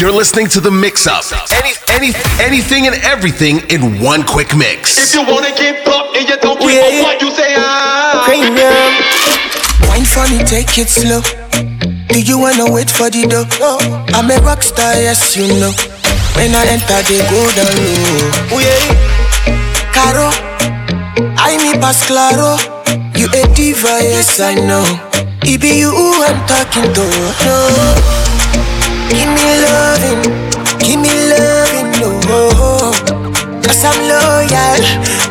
You're listening to the mix up. Any, any, anything and everything in one quick mix. If you wanna get up and you don't give yeah. what you say, ah. Premium. Wine funny, take it slow. Do you wanna wait for the door? Oh, I'm a rock star, yes you know. When I enter, they go down low. Oh yeah. Caro, I me pass claro. You a diva, yes I know. It be you who I'm talking to. No. Give me loving, give me loving, no. Cause I'm loyal,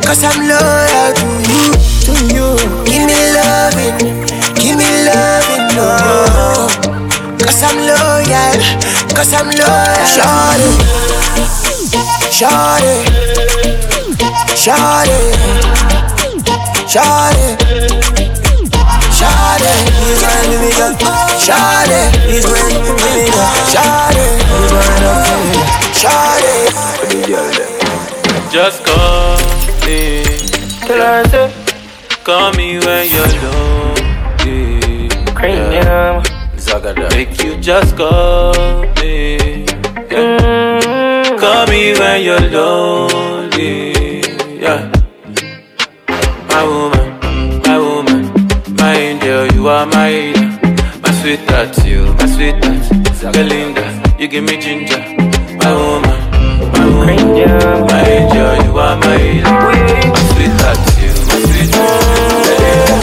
cause I'm loyal to you, to you. Give me loving, give me loving, no. Cause I'm loyal, cause I'm loyal. Shawty, shawty, shawty, shawty. Shawty, he's my baby girl. Shawty, he's my baby girl. Shawty, he's my Shawty, Just call me. Tell her to call me when you're lonely. Cranium. Yeah. Make you just call me. Yeah. Mm. Call me when you're lonely. Yeah. My woman you are my My sweetheart, you, my sweetheart Belinda, you give me ginger My woman, my woman My angel, you are my My sweetheart, you, my sweetheart Belinda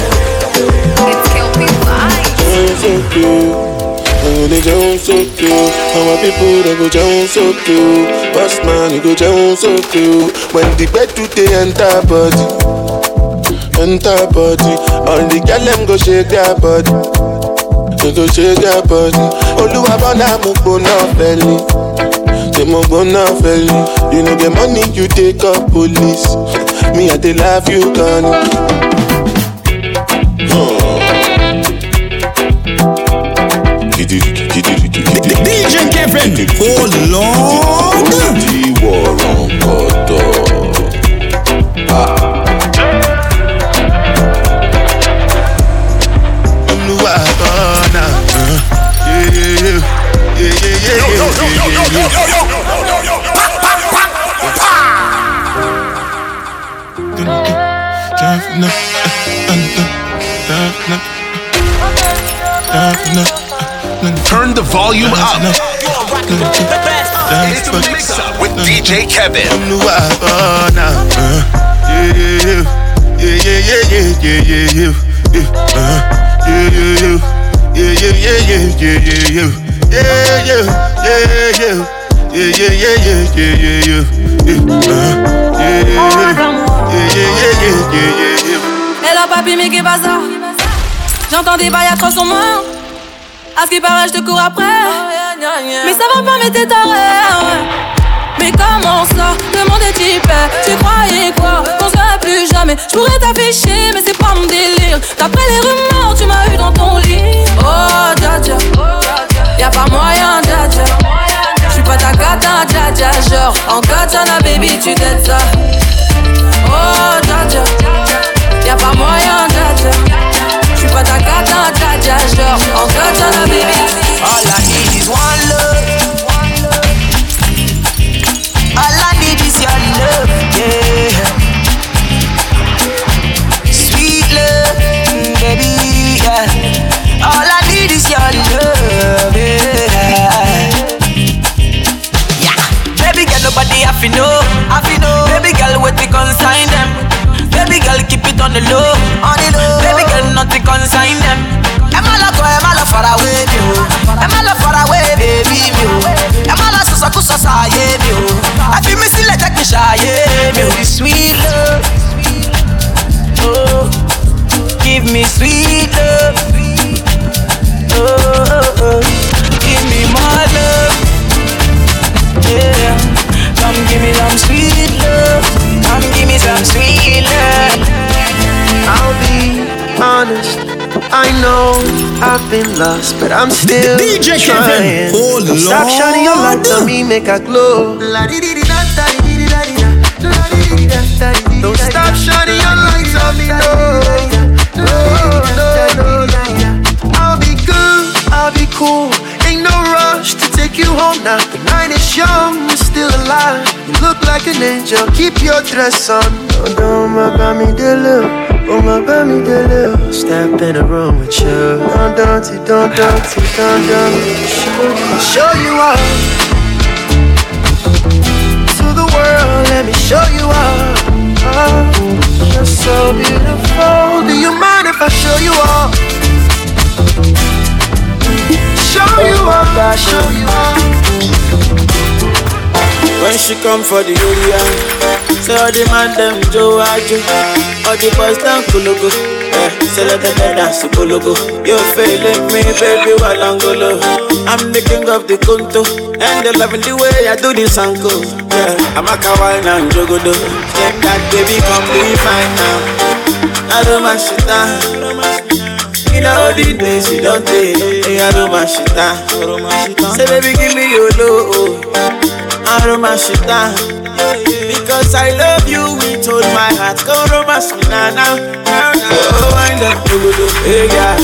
It's when they jump so cute, our people they go jump so cute. Boss man, you go jump so cute. When the bed to the enter body enter body. All the girl them go shake their body. They go shake their body. Oluwa bona mo gbona fẹli. Say mo gbona fẹli. You know the money you take up police. Me I dey love you gone. DJ Kevin, hold on. Di wọ̀rọ̀ kọ̀tọ̀. Ah. Turn the volume up. It's the mix up with DJ Kevin. Yeah, yeah, yeah, yeah, yeah, yeah, yeah, yeah, yeah, yeah, yeah yeah, yeah, yeah, yeah, yeah, yeah, yeah, yeah, yeah, yeah, yeah, yeah, yeah, yeah, yeah, yeah, Hello papi, mais qu'est pas ça J'entends des bails à 300 morts. À ce qui paraît, je te cours après. Mais ça va pas, mais t'es taré. Mais comment ça Demande des types Tu croyais quoi Qu'on serait plus jamais Je pourrais t'afficher mais c'est pas mon délire D'après les rumeurs tu m'as eu dans ton lit Oh dja dja Y'a pas moyen dja dja J'suis pas ta cata dja dja Genre. En katana baby tu t'aides ça. Oh dja dja. Y'a pas moyen dja dja J'suis pas ta cata dja dja Genre. En katana baby All I need is one love. All me, I fi know, I fi know. Baby girl, wait you consign them? Baby girl, keep it on the low, on the low. Baby girl, nothing consign them. Am I love, am I love far away, you. oh? Am I love far away, baby, you. oh? Am I love susa kusa sa, yeah, you. I feel me still like me shy, Give me. Sweet love, oh, give me sweet love, oh, oh, oh. oh. give me more love, yeah come give me some sweet love come give me some sweet love. I'll be honest. I know I've been lost, but I'm still DJ trying. Oh, Don't stop shining your light on me, make a glow. Don't stop shining your lights on me, no. No, no, no, no. I'll be good, I'll be cool. Ain't no rush to take you home now. The night is young, you're still alive. You look like an angel, keep your dress on. Oh, don't my me dele, oh my me dele. Step in the room with you. Don't don't don't don't don't don't it. Show you all to the world. Let me show you all. Oh, you're so beautiful. Do you mind if I show you all? show you up, show you up. Oh, When she come for the area, say all the man them Joe Ajo, all the boys down Kulugu. Eh, say let them dance to Kulugu. You feeling me, baby, while I'm the king of the Kunto, and they loving the way I do this uncle. Yeah, I'm a kawaii and jogodo. Say that baby, come be mine now. I don't mind shit. In all the days you don't take, I don't mind shit. Say baby, give me your love, Don't mind shit down. Because I love you with all my heart. Go romance me now, now. Oh, wind up, dogodo, hey yeah,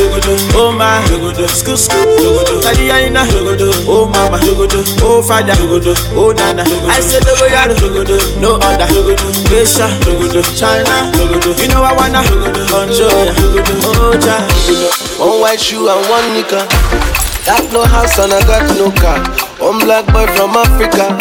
oh my, dogodo, school, school, dogodo, Tadiana, dogodo, oh mama, dogodo, oh father, dogodo, oh nana. I said dogo yaro, dogodo, no other, dogodo, Asia, dogodo, China, dogodo. You know I wanna, dogodo, dogodo, oh dogodo. One white shoe and one nika. Got no house and I got no car. One black boy from Africa.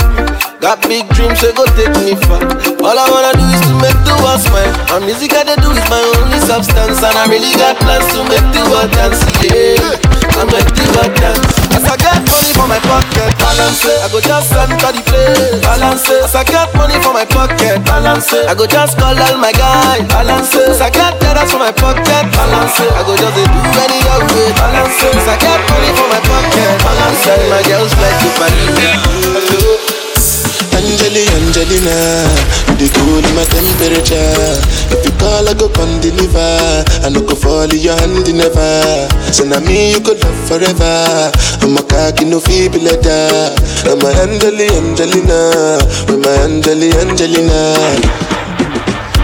Got big dreams, so go take me far. All I wanna do is to make the world smile. And music I do is my only substance. And I really got plans to make the world dance. Yeah, I make the world dance. As I get money for my pocket, balance it. I go just enter the place, balance it. As I get money for my pocket, balance it. I go just call all my guys, balance it. As I get dollars for my pocket, balance it. I go just do any other way, balance it. As I get money for my pocket, balance it. My girls like to party. Angeli, Angelina, you the cool in my temperature. If you call, I go come deliver. I no go fall in your hand never. So now me you could love forever. I'm a cocky no feeble letter. I'm a Angeli, Angelina, with my Angeli, Angelina.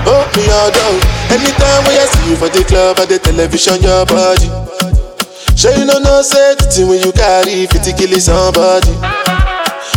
Oh, me all down. Anytime when I see you for the club or the television, your body. Sure you know no safety when you carry 50 kill somebody.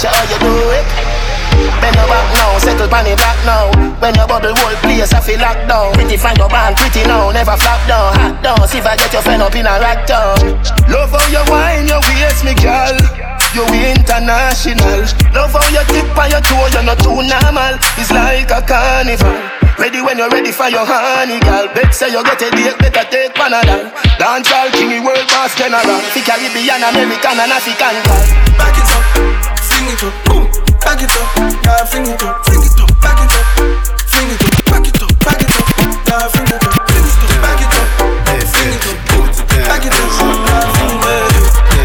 watch how you do it. Bend your back now, settle pan the black now. When your bubble whole place, I feel locked down. Pretty find your band, pretty now, never flop down, hot down. See if I get your friend up in a rack down. Love how you wine, your waist, me girl. You international. Love how you tip on your toe, you're not too normal. It's like a carnival. Ready when you're ready for your honey, girl. Bet say you get a date, better take Panadol. Dance all king, world boss general. Fi Caribbean, American, and African, girl. Back it fling it up, boom. Back it up, girl, fling it up, fling it up. Back it up, fling it up, back it up, back it up, girl, fling it up, fling it up, back it up, fling it up, boom. Back it up, girl, fling it up,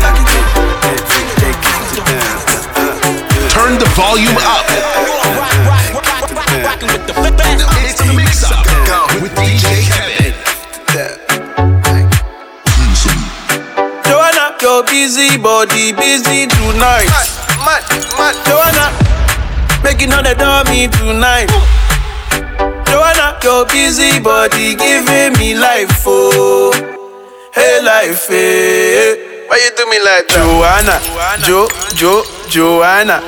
back it up, fling it up. Turn the volume up. It's the mix up with DJ Kevin. Joanna, your busy body busy tonight. Mad, mad, Joanna, making all the dummy tonight. Joanna, your busy body giving me life, oh, hey life, hey. Why you do me like that? Joanna, Jo, Jo, Joanna.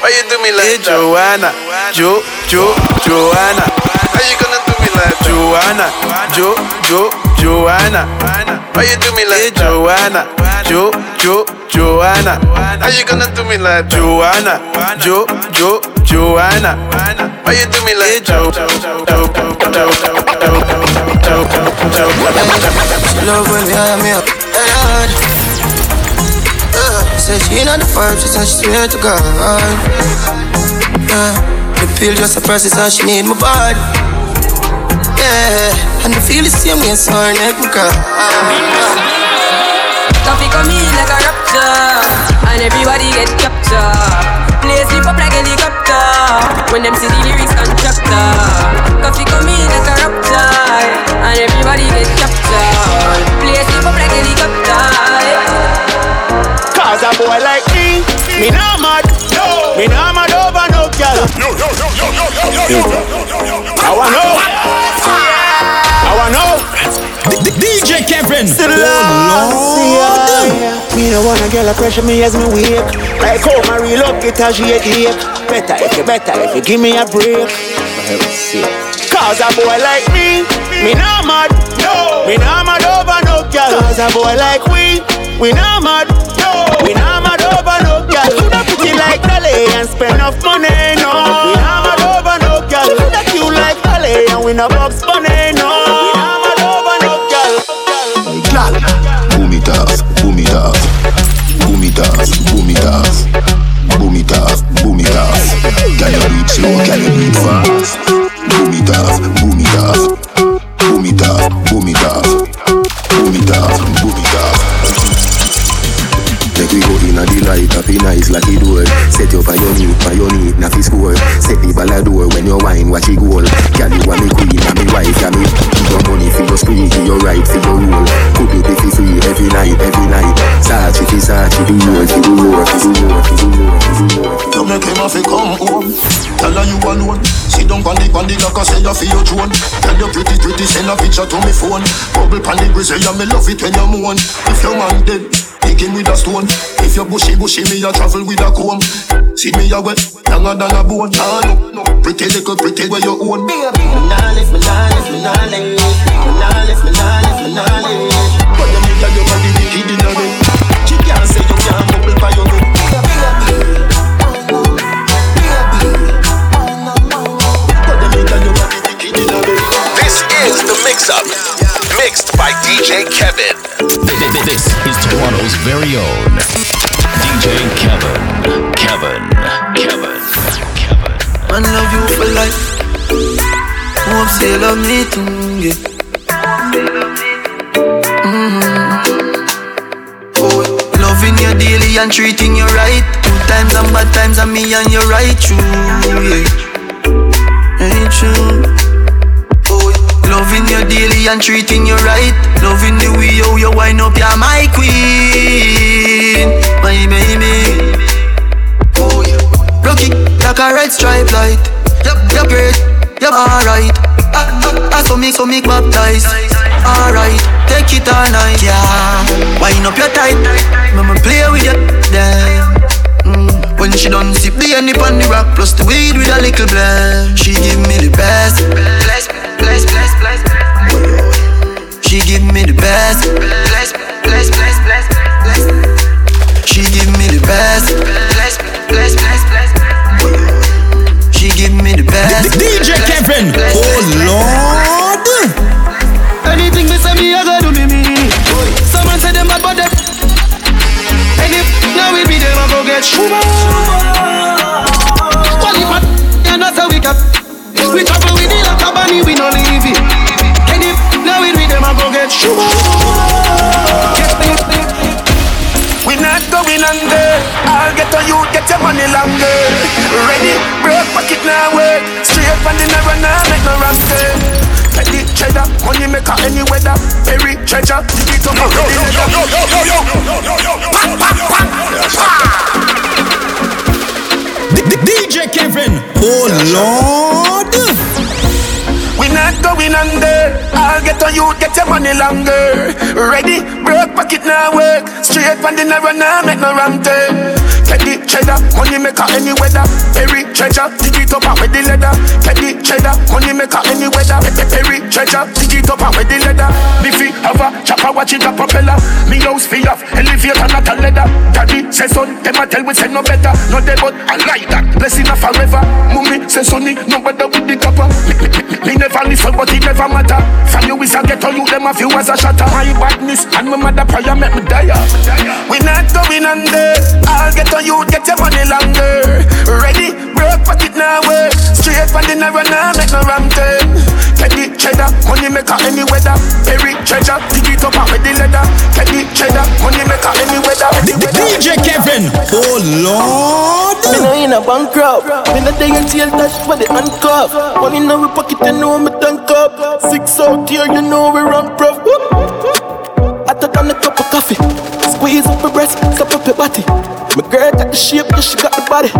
Why you do me Hey like that? Joanna, Jo, Jo, Joanna. How you gonna do me like that? Joanna, Jo, Jo, Joanna. Why you do me Hey like that? Joanna, Jo, Jo, Joanna. How you gonna do me like that? Joanna, Jo, Jo, Joanna. Why you do me Hey like Jo, that? Jo, Jo, Jo, Jo, Jo, Jo, She love when you hire me up. Hey, hard. Uh, said she ain't on the farm, she said she swear to God. Yeah, the pill just a process she need my body. Yeah, and I feel the same way, so her neck me cry. Coffee come in like a rapture, and everybody get captured. Play sleep up like helicopter when them see the lyrics constructor. Coffee come in like a rapture, and everybody get captured. Play sleep up like a helicopter. Cause a boy like me, me not mad. Me not mad over no girl. I Kevin. Still Oh, Lord. Me no wanna girl a pressure me as me wake. Like how my real up get a shake ache. Better if you better if you give me a break. Cause a boy like me, me not mad. No. Me not mad over no girl. Cause a boy like we, we not mad. No. We not mad over no girl. Coulda pretty like Dolly and spend enough money. No. We not mad over no girl. Coulda cute like Dolly and we no box Can you do it fast? Boom it off, boom it off, boom it off, boom it off, boom it off, boom it off. Make we go in a delight, happy nice like it door. Set up on your knee, on your knee, na score. Set the ball a door when you wine, watch it goal. Girl, you want me queen, and me wife, and me. Give your money for your spree, give your right for your rule. Could you be fi free every night, every night. Sachi fi Sachi, do more, do more, fi do more, fi do more, do more. You make him have to come home. Tell her you alone. Sit down on the on the like I say you feel your drone. Tell you pretty pretty send a picture to me phone. Bubble pan the grizzly and me love it when you moan. If your man dead, pick him with a stone. If you bushy bushy me a travel with a comb. See me a wet, younger than a bone. Ah no, no, pretty little pretty where you own. Me nah live, me nah live, me nah live, me nah live, me nah live, me nah live. But you need your body wicked in a way. She can't say you can't bubble by your head. Mix up. Mixed by DJ Kevin. This is Toronto's very own DJ Kevin. Kevin. Kevin. Man love you for life. Hope say you love me too, yeah. Mhm. Oh, loving you daily and treating you right. Good times and bad times and me and you right true, yeah. Ain't true. Oh, loving you daily and treating you right. Loving the way how you wind up, you're my queen, my baby. Oh yeah. Rocky like a red stripe light. Yep, you're great, you're alright. I, I, I saw me, so me baptized. Alright, take it all night, yeah. Wind up your tight, mama play with you, damn. Mm. When she done sip the honey on the rock plus the weed with a little blend, she give me the best. Bless, bless, bless. She give me the best. Bless, bless, bless, bless, bless. She give me the best. Bless, bless, bless, bless. She give me the best. DJ Kevin. Oh Lord. Anything me say me, I go do me me. Someone say them bad, but them. Any now we be them, I go get shuba. Well, if I and that's how we got. We travel with the like a bunny, we no leave it. Any now we be them, I go get shuba. We not going under. I'll get on you, get your money longer. Ready, broke pocket now work. Straight from the narrow now, make no rasta. Petty cheddar, money maker any weather. Berry treasure, dig it up. Yo, yo, yo, yo, yo, yo, yo, yo, yo, yo, DJ Kevin. Oh Lord. We not going under. I'll get on you, get your money longer. Ready, broke pocket now work. Straight from the narrow now, make no wrong turn. Cheddar, money maker any weather. Berry treasure, dig it up and with the leather. Petty cheddar, money maker any weather. Berry treasure, dig it up and with the leather. Biffy have a chopper, watch it a propeller. Me house fee off, elevator not a leather. Daddy say son, them a tell we say no better. No they but I like that, blessing a forever. Mummy say sonny, no better with the copper. Me never listen, but it never matter. From you is a ghetto, you them a few as a shatter. My badness and my mother prayer make me die. We not going under. I'll get on you, get your body longer. Eh. Ready, break, for it now work. Straight for the narrow now make no ram turn. Teddy cheddar, money maker any weather. Perry treasure, dig it up out with the leather. Teddy cheddar, money maker any weather. Any weather. DJ Kevin, oh lord. Me now in a bankrupt. Me no day until that's for the handcuff. Money now we pocket and know me tank up. Six out here, you know we run prof. Whoop. I thought I'm a cup of coffee. Squeeze up your breast, stop up your body. My girl got the shape, yeah, she got the body.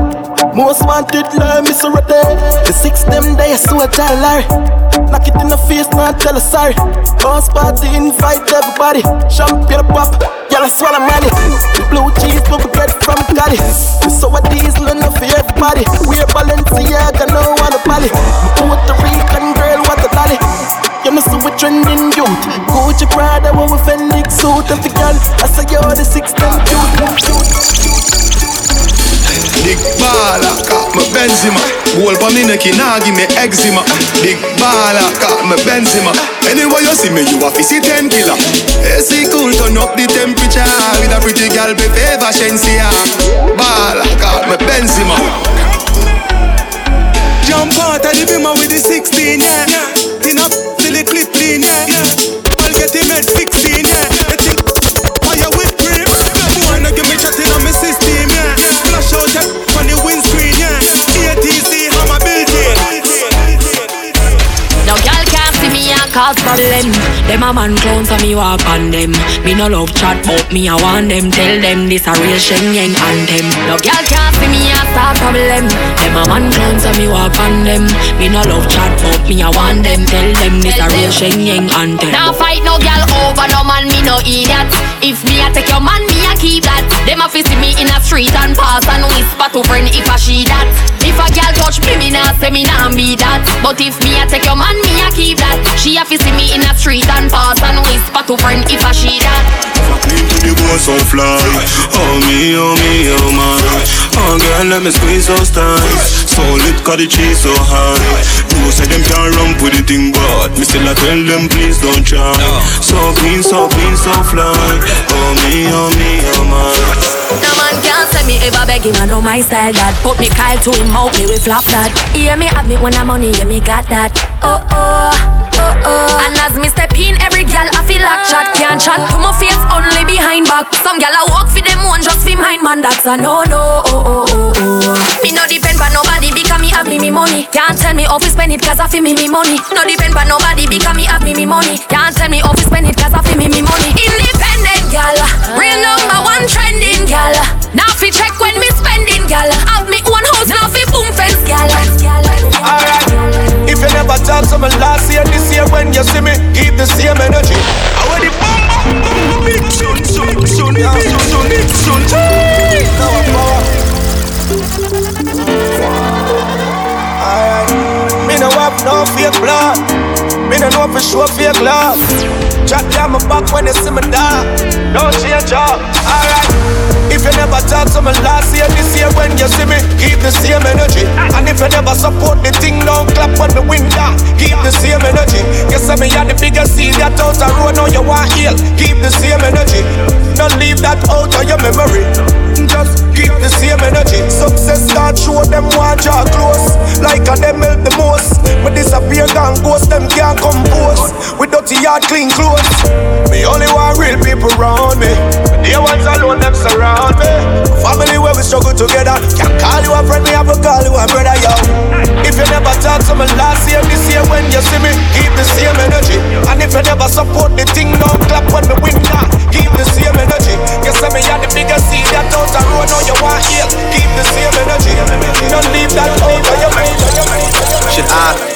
Most wanted, love right there. The six them days, so I tell Larry. Knock it in the face, now tell her sorry. Boss party, invite everybody. Champagne pop, y'all I swallow money. The blue cheese, but we get from Cali. So a diesel enough for everybody. We're Balenciaga, no one a body. Puerto Rican girl, what a dolly. You know, so we trending youth. Gucci Prada, what we Fendi suit. And the girl, I say you're the six them cute. Big baller, got me Benzema. Goal pa me neck, nah give me eczema. Big baller, got me Benzema. Anyway you see me, you a fi see ten killer. AC cool, turn up the temperature with a pretty girl, be favor Shenseea. Baller, got me Benzema. Jump out of the bimmer with the 16, yeah. Tin up till the clip clean, yeah. I'll get him at 16, yeah. The thing fire with grip. Boy, no give me chatting on my system, yeah. Flash out that on the windscreen, yeah. ATC hammer built in. No girl can't see me and cause problem. Them a man clown so me walk on them. Me no love chat but me I want them. Tell them this a real Shenyeng anthem. No girl can't see me and start problem. Them a man clown so me walk on them. Me no love chat but me I want them. Tell them this a real Shenyeng anthem. Now fight no girl over no man, no idiot. If me a take your man, me a keep that. Them a fi see me in a street and pass and whisper to friend if I she that. If a girl touch me, me nah say me nah be that. But if me a take your man, me a keep that. She a fi see me in a street and pass and whisper to friend if I she that. The bone so fly. Oh me, oh me, oh my. Oh girl, let me squeeze those thighs. So lit, cause the cheese so high. You say them can't run with the thing, but me still I tell them please don't try. So clean, so clean, so fly. Oh me, oh me, oh my. No man can't say me ever beg him, I know my style that Put me Kyle to him out, me we flop that Hear me have me when I'm money, yeah me got that. Oh oh, oh oh. And as me step in, every gal I feel like chat Can't chat. To my face, only behind back. Some gal I walk for them one, just for mine man That's a no no, oh oh oh oh. Me no depend on nobody because me have me me money. Can't tell me how to spend it cause I feel me me money. No depend on nobody because me have me me money. Can't tell me how to spend it cause I feel me me money Independent gal, real number one trending gal Now fi check when me spending gal Have me own house, now fi boom fence gal Alright. If you never talk to me last year, this year when you see me, keep the same energy. I want the boom boom boom big soon soon soon yeah, soon soon soon. Now I'm power. Alright. Me no have no fake blood. Me no know for sure fake love. Chat down my back when they see me down. Don't change up. Alright. If you never talk to me last year, this year when you see me, keep the same energy. And if you never support the thing, don't clap when the wind down. Keep the same energy. You say me are the biggest seed that out the road, now you want heal. Keep the same energy. Don't leave that out of your memory. Just keep the same energy. Success start show them want draw close. Like a them help the most. But disappear gone ghost, them can't compose. With dirty yard, clean clothes. Me only want real people around me. The ones alone, them surround me. Family where we struggle together. Can't call you a friend, me have to call you a brother, yo. If you never talk to me last year, this year when you see me, keep the same energy. And if you never support the thing, don't clap when the wind down. Keep the same energy. You say me are the biggest seed that out the road, now you want heal. Keep the same energy. Don't leave that of your mind. Should I ah.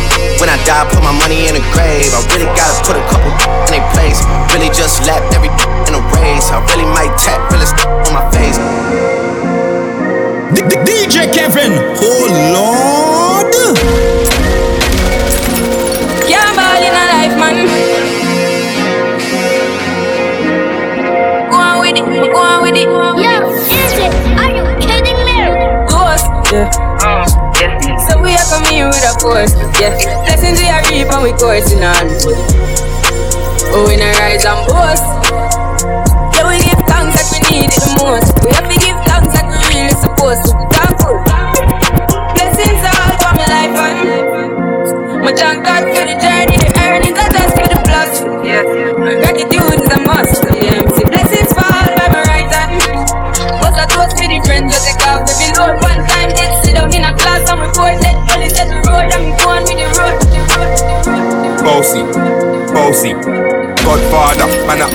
when I die, put my money in a grave. I really gotta put a couple in a place. Really just lapped every in a race. I really might tap really on my face. DJ Kevin, oh Lord. Can't ball in a life, man. Go on with it, go on with it. Yo, is it? Are you kidding me? Ghost, yeah. We are coming with a force, yeah. Blessings we are reap we coursing on. Oh, we not rise and boast. Yeah, we give thanks like we need it the most. We have to give thanks like we really supposed to.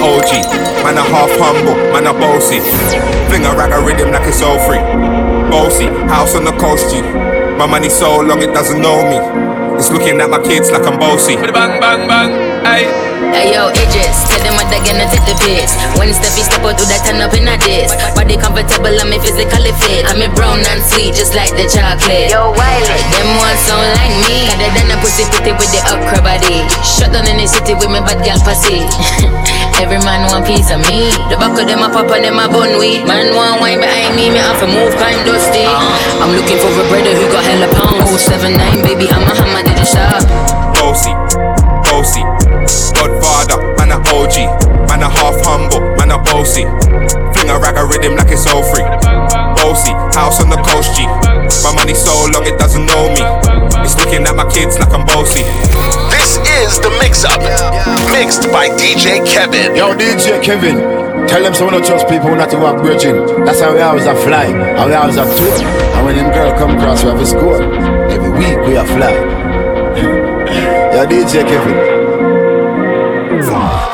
OG, man a half humble, man a bossy. Fling a rag a rhythm like it's all free. Bossy, house on the coast G. My money so long it doesn't know me. It's looking at my kids like I'm bossy. Bang bang bang, hey. Hey yo, Idris, tell them what they gonna take the piss. When steppy step out, do that turn up in a disc. Body comfortable, I'm a physically fit. I'm a brown and sweet, just like the chocolate. Yo, Wiley, them ones sound like me. Other than a pussy pretty with the upcra body. Shut down in the city with me bad girl pussy. Every man want piece of me. The back of them a pop and them a bun weed. Man want wine behind me, me have to move kind dusty. Uh-huh. I'm looking for a brother who got hella pounds. 079, baby, I'm a hammer, did the shop. Bossy, bossy. Godfather, man a OG, man a half humble, man a bossy. Fling a rag a rhythm like it's all free. Bossy, house on the coast G. My money so long it doesn't know me. It's looking at my kids like I'm bossy. This is the mix up, mixed by DJ Kevin. Yo, DJ Kevin, tell them so we don't trust people not to walk bridging. That's how we always a fly, how we always a tour. And when them girl come across, we have a score. Every week we a fly. Yo, DJ Kevin.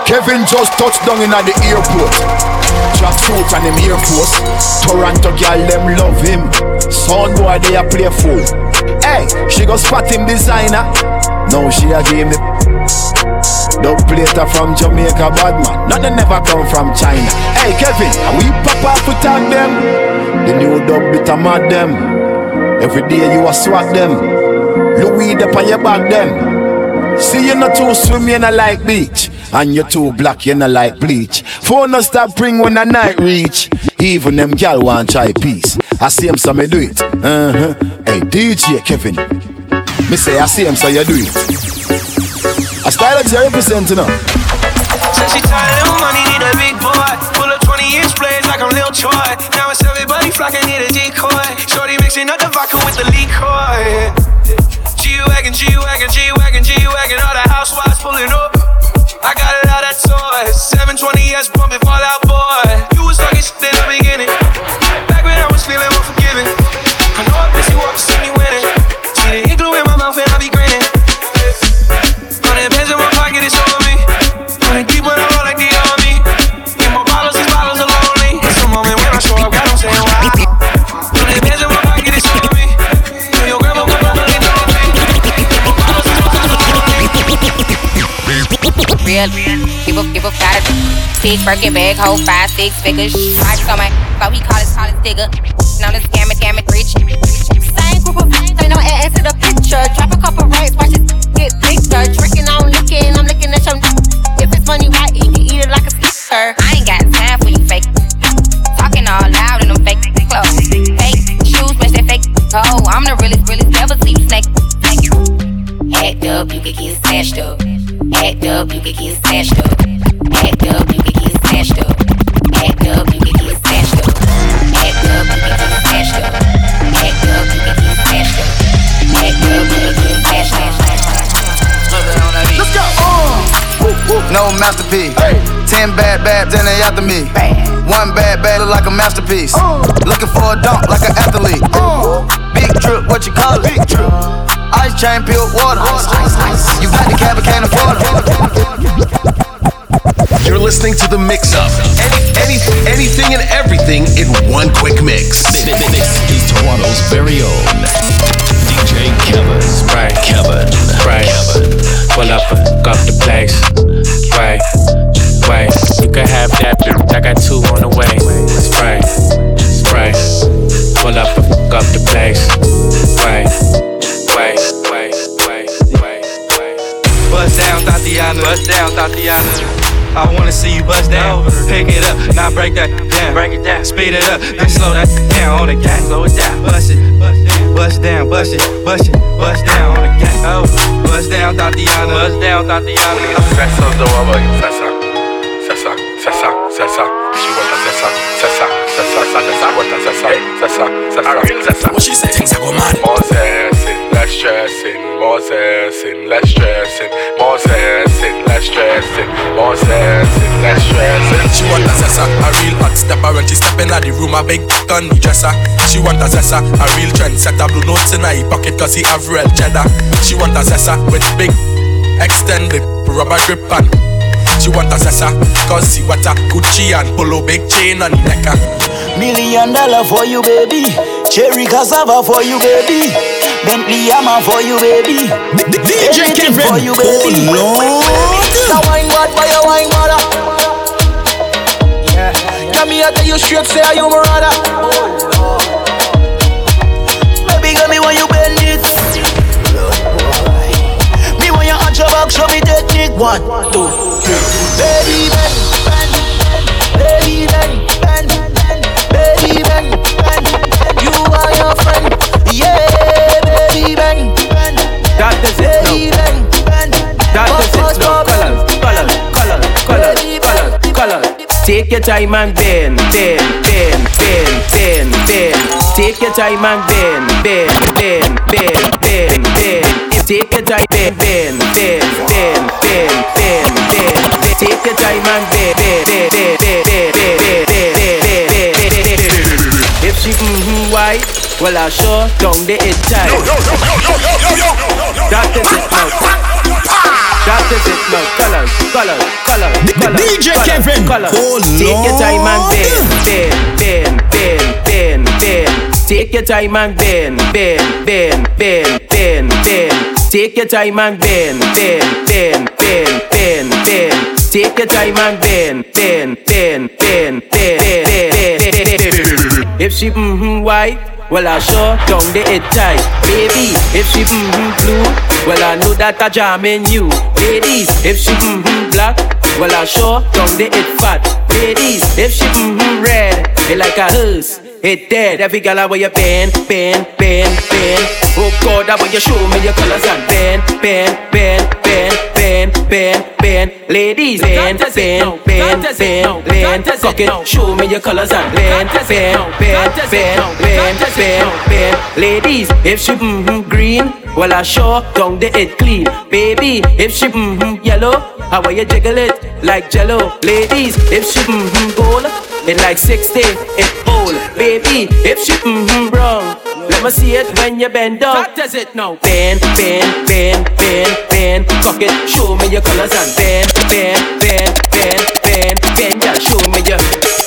Kevin just touched down in at the airport. Track suit and him Air Force. Toronto girl them love him. Sound boy they a play fool. Hey, she go spot him designer. Now she a give me. Dub plater from Jamaica, bad man. Nothing never come from China. Hey Kevin, and we pop off we tag them. The new dub bit a mad them. Every day you a swag them. Louis up on your back them. See you not too swim, you not like beach. And you too black, you not like bleach. Phone no stop bring when the night reach. Even them gal want try peace. I see him, so me do it. Uh huh. Hey DJ Kevin, me say I see him, so you do it. I style it, you represent you know. Said she tired of money, need a big boy. Pull up 20 inch blades like I'm Lil Troy. Now it's everybody flocking, need a decoy. Shorty mixing up the vodka with the liquor. It. Big Birkin bag, hold five, six figures. Watch on my, so he call his, his digger. Now the scam it, scam it, rich. Same group of friends, ain't no ass to the picture. Drop a couple rights, watch it get bigger. Tricking, I'm licking, I'm looking at your If it's money, why eat it, eat it like a sticker. I ain't got time for you fake. Talking all loud in them fake clothes. Fake shoes, match that fake. Oh, I'm the realest, realest, never you snake. Act up, you can get smashed up. Act up, you can get smashed up. Go. No masterpiece. Ten bad babs and they after me. One bad bad look like a masterpiece. Looking for a dunk like an athlete. Big drip, what you call it? Big drip. Ice chain, pure water. You got the cab, but can't afford it. You're listening to the mix up. Any, any, anything and everything in one quick mix. This is Toronto's very own DJ Kevin. Right. Kevin. Right. Kevin. Pull up, got the place. Right. Right. You can have that bitch. I got two on the way. Right. Right. Pull up, got the place. Right. Right. Right. Right. Right. Right. Bust down, Tatiana. Bust down, Tatiana. I wanna see you bust down. Pick it up, now break that down. Break it down. Speed it up, then slow that down on the gas. Slow it down. Bust it, bust down, bust it, bust it, bust down on the gas. Oh, bust down, Tatiana. Bust down, Tatiana. Acessa do amor, acessa. Acessa, acessa, acessa. She wants acessa, acessa, acessa, acessa, acessa, acessa, acessa, acessa. What she said? Takes a good man. More zessing, less stressing, more zessing, less stressing, more zessing, less stressing, more zessing, less stressing. She want a zessa, a real hot stepper when she step in the room, a big gun dresser. She want a zessa, a real trendsetter, blue notes in her pocket cause he have real cheddar. She want a zessa with big extended rubber grip and she want a zessa cause she want a Gucci and polo big chain on the neck. Million dollar for you, baby. Cherry cassava for you, baby. Bentley Hammer for you, baby. DJ Kevin. for you, baby. Oh, The wine god for your wine mother. Yeah. Come here, tell you straight, say are you my brother. Baby, girl, me when you bend it. Me when you arch your back, show me technique. One, two, three. That is it Baby, now. bend, bend. That Pause, now. pause, Colors, colors, colors, colors, colors, colors. Take your time and bend, bend, bend, bend, bend, bend. Take your time and bend, bend, bend, bend, bend, bend. Take your time, bend, bend, bend, bend, bend, bend, bend. Take your time and bend, bend, bend, bend, Well, I sure down the it tight. That is it now. That is it now. Colors, colors, colors, colors. DJ colors, Kevin. Colors. Oh, Take your time and bend, bend, bend, bend, bend, bend. Take your time and bend, bend, bend, bend, bend, bend. Take your time and bend, bend, bend, bend, bend, bend. Take your time and bend, bend, bend, bend, bend, bend, bend. If she mm-hmm white well I sure don't the it tight, baby. If she mm-hmm blue, well I know that I jam in you, ladies. If she mm-hmm black, well I sure don't the it fat, ladies. If she mm-hmm red, it like a hearse. It dead, every gal I wear you bend, bend, bend, bend. Oh God, I want you show me your colors and bend, bend, bend, bend, bend, bend, bend. Ladies, bend, bend, bend, bend, bend. Cock it, show me your colors and bend, bend, bend, bend, bend, bend, bend. Ladies, if she mm-hmm green, well I sure don't the it clean. Baby, if she mm-hmm yellow, how will you jiggle it like jello? Ladies, if she mm-hmm gold, it like 60, it old. Baby, if she mm-hmm brown, let me see it when you bend down. What does it now? Bend, bend, bend, bend, bend. Cock it, show me your colors and bend, bend, bend, bend, bend, bend. Just show me your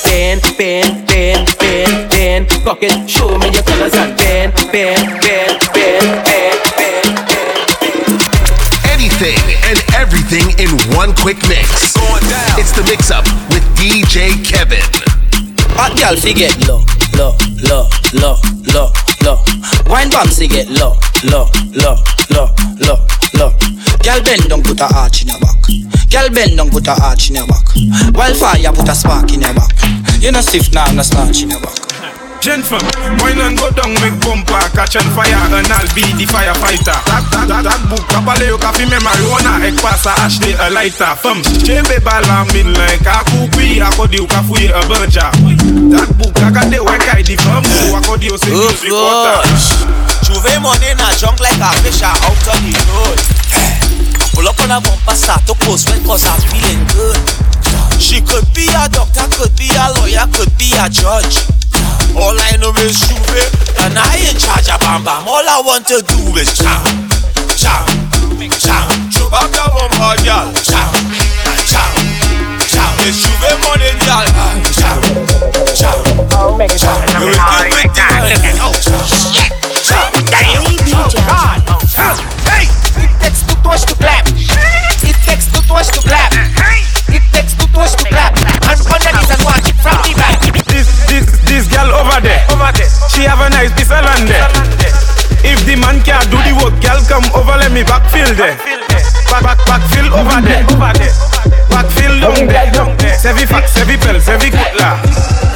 bend, bend, bend, bend, bend. Cock it, show me your colors and bend, bend, bend, bend, bend, bend. Anything and everything in one quick mix. It's the mix up with DJ Kevin. Hot girl fi get low, low, low, low, low, low. Wine bomb fi get low, low, low, low, low, low. Girl bend down, put a arch in your back. Girl bend down, put a arch in your back. Wildfire, put a spark in your back. You no stiff now, no starch in your back. Gentlemen, wine and go down, make bumper, catch on fire, and I'll be the firefighter. That, that, that, that book, kapale yo kafi me marijuana, ek pasa ashte a lighter. Fum, chembe bala min like a kupi, akodi yo kafuye a buncha. That book, kakade weka di fum, akodi yo se news reporter. Juve money in a junk like a fish out of the road. Eh. Pull up on a bumper, start to post when cause I'm feeling good. She could be a doctor, could be a lawyer, could be a judge. All I know is Juve, and I in charge of Bam Bam. All I want to do is jam, jam, jam. Chewbacca bumper, girl, jam, jam, jam. It's Juve money, girl, jam, jam, jam. You will give me that. Oh, shit, jam, damn. Oh, God. Hey! It takes two toes to clap. It takes two toes to clap. It takes two toes to clap. And on the knees and watch it from the back. She have a nice piece of land there. If the man can't do the work, girl come over, let me backfill there. back, back, back, fill over there, over there. Back, fill down there, down there. Sevi pel, sevi kutla.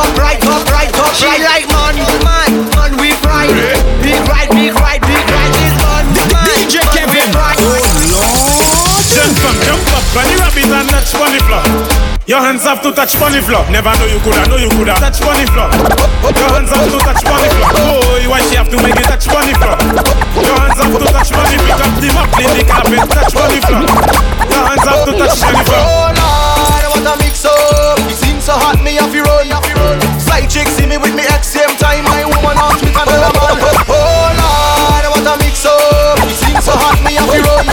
top right, top right, top right. Like man, man, man we ride, big ride, big ride, big ride this man, man, DJ Kevin. Oh Lord. Jump up, jump up, bunny rabbit and touch bunny floor. Your hands have to touch bunny floor. Never know you coulda, know you coulda touch bunny floor. Your hands have to touch bunny floor. Oh, why she have to make it touch bunny floor? Your hands have to touch bunny floor. Top them up in the carpet, touch bunny floor. Your hands have to touch bunny floor. Oh Lord, what a mix up. It seems so hot, me have to run. Side chick see me with me ex same time. My woman out with another man. Oh Lord, what a mix up. It seems so hot, me have to run.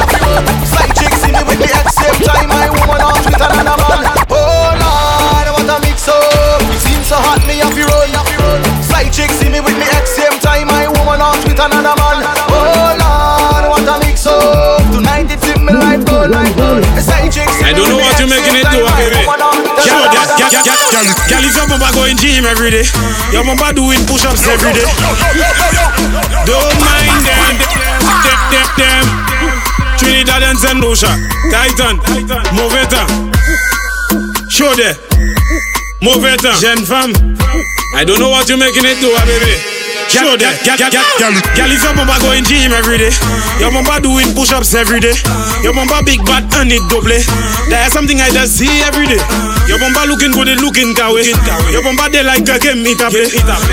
Side chick see me with me ex same time. My woman out with another man. Oh Lord, what a mix up. It seems so hot, me have to run. Side chick see me with me ex same time. My woman out with another man. Oh Lord, what a mix up. Tonight it's in my life, good life. Side chick see I don't know what you're making it do, baby. Show that, girl, girl, if your mama going gym every day, your mama doing push-ups every day. Don't mind them, them, them, them. Trinidad and. Lucia, Titan, move it on. Show that, move it on. Jeune femme, I don't know what you're making it do, uh, baby. Show that, girl, if your mama going gym every day, your mama doing push-ups every day, your mama big bad and it double. That's something I just see every day. Your mama looking good, it looking kawe. Your mama they like a game it up.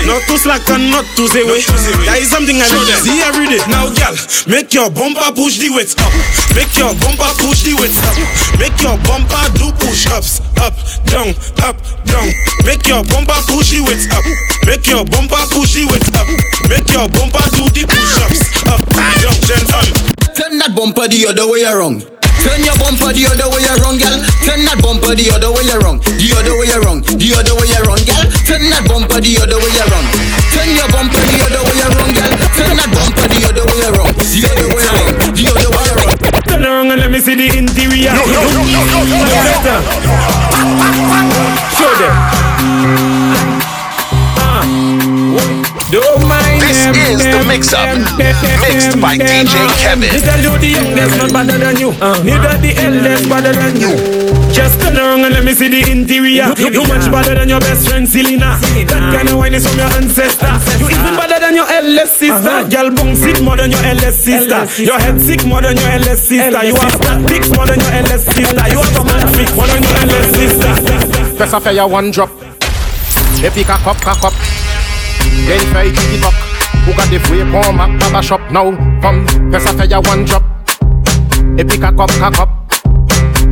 Not too slack and not too say way. That is something I just see every day. Now, girl, make your bumper push the weights up. Make your bumper push the weights up. Make your bumper do push-ups up, down, up, down. Make your bumper push the weights up. Make your bumper push the weights up. Make your bumper do the push-ups up, down, gentle. Turn that bumper the other way around. Turn your bumper the other way around, girl. Turn that bumper the other way around. The other way around. The other way around, girl. Turn that bumper the other way around. Turn your bumper the other way around, girl. Turn that bumper the other way around. The other way around. The other way around. Turn around and let me see the interior. Better. Show them. Don't mind This them, is the mix up, them, them, mixed by them, DJ them. Kevin. Neither do the youngest not better than you. Uh. Neither the eldest better than you. Just turn around and let me see the interior. You much better than your best friend Selena. That kind of wine is from your ancestor. You even better than your eldest sister. Girl bounce it more than your eldest sister. Your head sick more than your eldest sister. You have tactics more than your eldest sister. You have a conflict more than your eldest sister. First of all, one drop. They pick a cup, cock up. Then try to it up. Who got the free come up, baba shop now? Come, first of all, one drop. They pick a cup, cock up.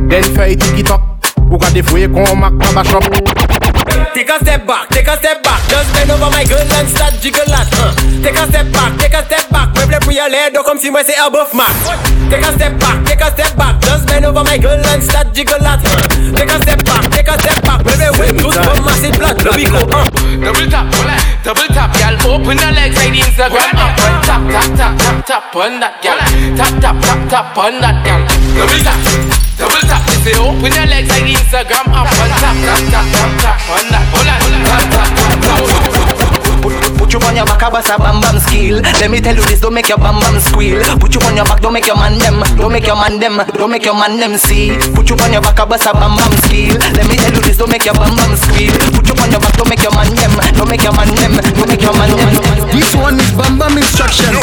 Then try to it up. Who got the free come up, baba shop? Take a step back, take a step back. Just bend over my girl and start jiggle that. Uh. Take a step back, take a step back. Meuble pour y aller, donc comme si moi c'est above man. Take a step back, take a step back. Just bend over my girl and start jiggle that. Uh. Take a step back, take a step back. Meuble way, tout comme massive blood. Here we go. Uh. Double tap, double tap, y'all. Open the legs like the Instagram up and tap, tap, tap, tap, tap on that, y'all. Tap, tap, tap, tap on that, y'all. Double tap, double tap. They say open the legs like the Instagram up and tap, tap, tap, tap, tap on that. Tap. Put you on your back, I bust a bam bam skill. Let me tell you this, don't make your bam bam squeal. Put you on your back, don't make your man them, don't make your man them, don't make your man them see. Put you on your back, I bust a bam bam skill. Let me tell you this, don't make your bam bam squeal. Put you on your back, don't make your man them, don't make your man them, don't make your man them. This one is Bam Bam instruction.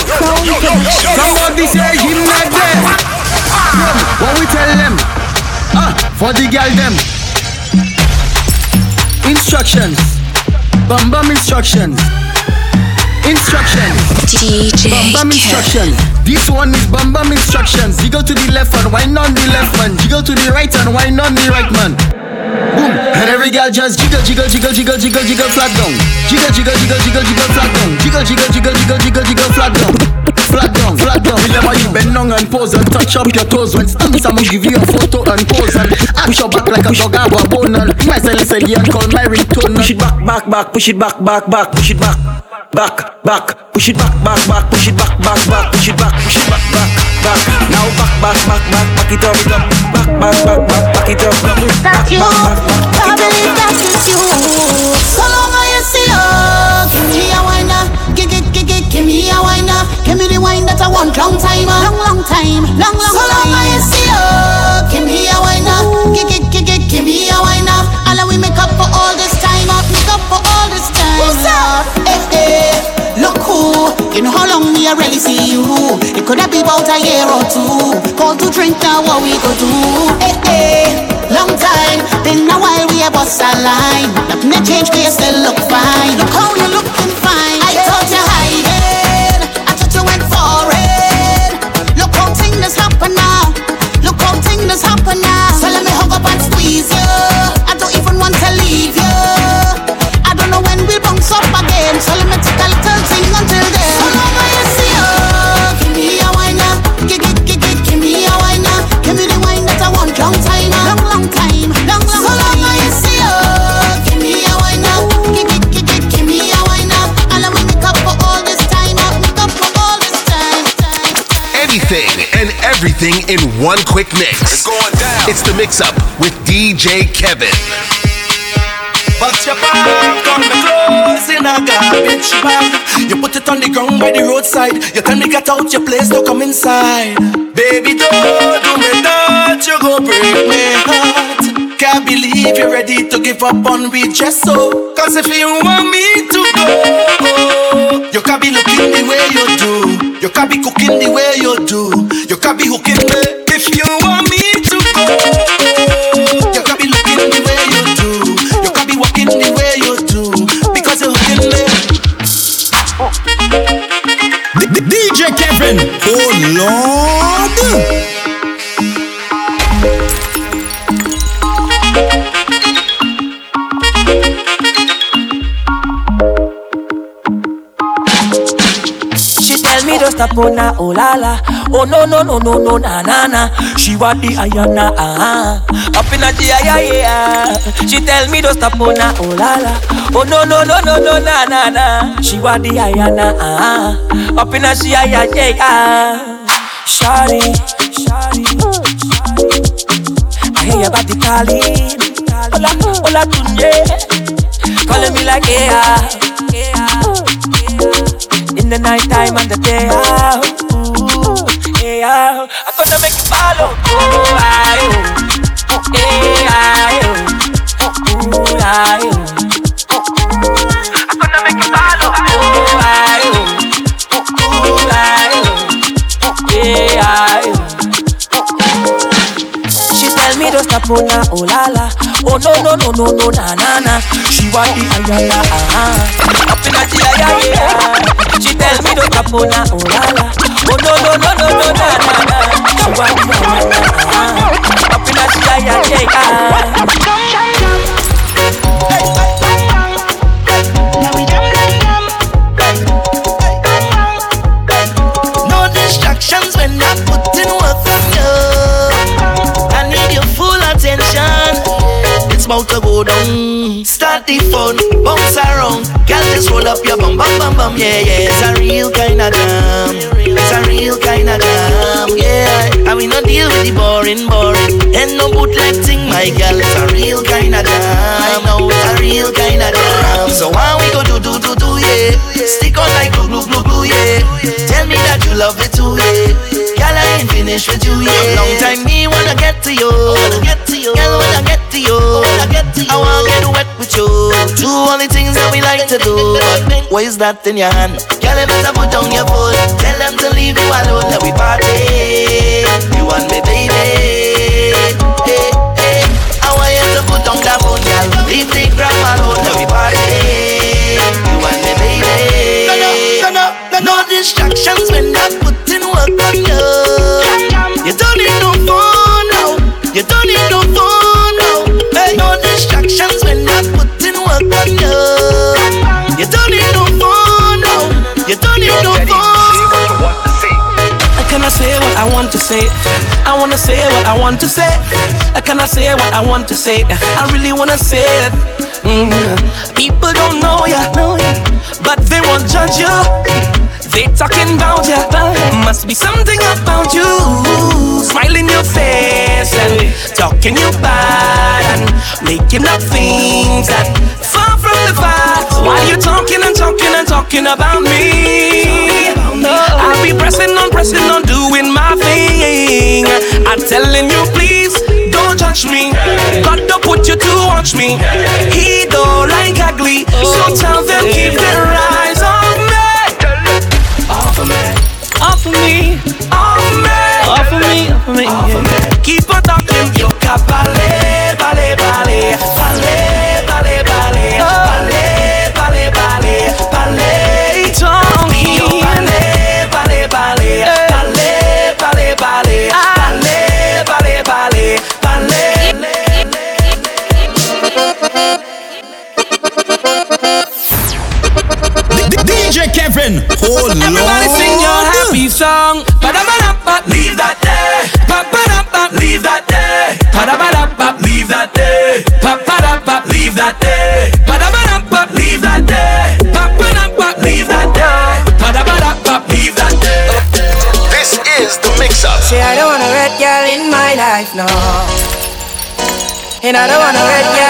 Somebody say him not there. What we tell them? Ah, for the girl them. Instructions. Bam Bam instructions. Instructions. DJ Bam Bam instructions. This one is Bam Bam instructions. Jiggle to the left and wind on the left man. Jiggle to the right and wind on the right man. Boom. And every girl just jiggle, jiggle, jiggle, jiggle, jiggle, jiggle, flat down. Jiggle, jiggle, jiggle, jiggle, jiggle, flat down. Jiggle, jiggle, jiggle, jiggle, jiggle, jiggle, flat down. Flat down, flat down. Remember pose and touch up your toes when stunts. I'ma give you a photo and pose and push your back like a dog have a bone and my silence and call my ringtone. Push it back, back, back, push it back, back, back, push it back, back, back, push it back, back, back, push it back, back, back, push it back, push it back, back, back. Now back, back, back, back, back it up, back, back, back, back, back it up, back, back, back, back, back, back it up. That is you. So long I see you, give me a whiner, give, give, give, give, give me a whiner, give me the wine that I want long time, uh. long, long time, long, long so time. So long I see you, give me a whiner, uh. give, give, give, give, give me a whiner, and we make up for all this time, make up for all this time. What's up? Hey, hey, look who, you know how long me I really see you. It could have been about a year or two. Call to drink now, what we go do? Hey, hey, long time, been a while we have bust a line. Nothing change, but you still look fine. Look how you looking fine. Everything in one quick mix. It's going down. It's the mix up with DJ Kevin. Box your bag, come me clothes in a garbage bag. You put it on the ground by the roadside. You tell me get out your place, don't come inside. Baby, don't do me that, you go break my heart. Can't believe you're ready to give up on me just so. Cause if you want me to go, you can't be looking the way you do. You can be cooking the way you do. You can be hooking me. If you want me to go, you can be looking the way you do. You can be walking the way you do. Because you're hooking me. D- D- DJ Kevin. Oh Lord. Me stop on her, oh la la. Oh no no no no no na na na. She want the ayana ah ah. Up in a the yeah. She tell me to stop on her, oh la la. Oh no no no no no na na na. She want the ayana ah ah. Up in a she yeah yeah yeah. Shawty, shawty, I hear your body calling. Hola, hola, tunye. Calling me like yeah, the night time and the day oh, eh, oh. out. Ooh, yeah. I'm gonna make you follow. Oh, I, oh, oh, yeah, I, oh, oh, I, oh. I'm gonna make you follow. Oh, I, oh, oh, I, oh, oh, yeah, I, oh. She tell me to stop oh, on her, oh la la. Oh no no no no no na na na. She want the ayala. Up in the yeah. She tell me to stop on her, oh la la. Oh no no no no no na na na. She want the ayala. Up in a yeah yeah. No distractions when I'm about to go down. Start the fun, bounce around. Girl, just roll up your bum, bum, bum, bum. Yeah, yeah. It's a real kind of jam. It's a real kind of jam. Yeah. And we not deal with the boring, boring. And no bootleg thing, my girl. It's a real kind of jam. No, it's a real kind of jam. So why we go do, do, do, do, yeah. Stick on like glue, glue, glue, glue, yeah. Tell me that you love it too, yeah. Girl, I ain't finished with you, yeah. Long time me wanna get to you. Get to you. Girl, wanna get to you. Wanna get to you. I wanna get wet with you. Do all the things that we like to do. What is that in your hand? Girl, you better put down your phone. Tell them to leave you alone. Let we party. You want me, baby. Hey, hey. I want you to put down that phone, girl. Leave the gram alone. Let we party. You want me, baby. No, no, no, no, no, distractions when I'm on you. Don't need no phone now. You don't need no phone. I cannot say what I want to say. I wanna say what I want to say. I cannot say what I want to say. I really wanna say it. Mm-hmm. People don't know ya, but they won't judge you. They talking about ya. Must be something about you. Smiling your face and talking you bad and making up things that far from the fact. Why you talking and talking and talking about me? I'll be pressing on, pressing on, doing my thing. I'm telling you, please don't judge me. God don't put you to watch me. He don't like ugly, so tell them keep their eyes now. And I don't wanna regret.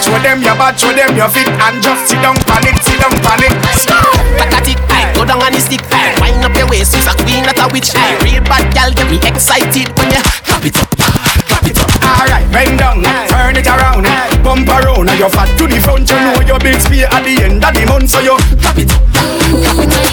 Girl, show them your bad, show them your fit, and just sit down pan it, sit down pan it. Back at it, I go down on the stick, I wind up your waist, you's a queen, not a witch. I real bad gal, get me excited when you clap it up, clap it up. Alright, bend down, turn it around, bump around, and you're fat to the front. You know your big spear at the end of the month, so you clap it up, clap it up.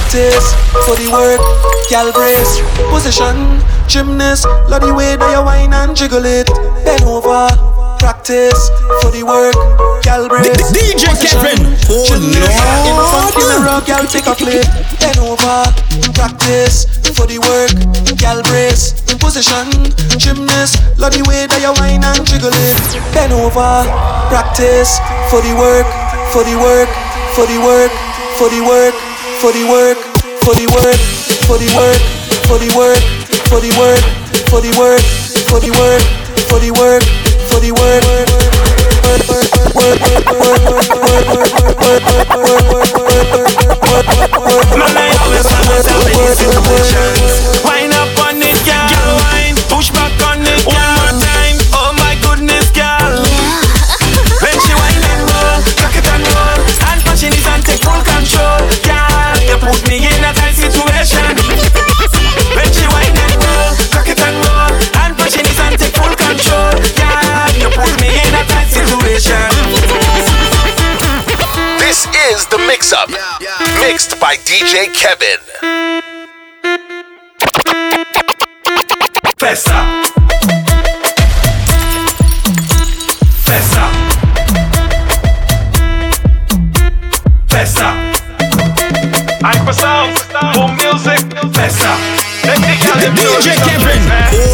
Practice for the work. Gal brace, position, gymnast. Love the way that you whine and jiggle it. Bend over, practice for the work. Gal brace, DJ Kevin, oh gymnast. In front Lord. mirror, gal take a flip. Bend over, practice for the work. Gal brace, position, gymnast. Love the way that you whine and jiggle it. Bend over, practice for the work, for the work, for the work, for the work, for the work, for the work, for the work, for the work, for the work, for the work, for the work, for the work, for the work. Wine up is the mix up. Mixed by DJ Kevin. Fessa. Fessa. Fessa. Hyper sound, boom music, Fessa. DJ Kevin,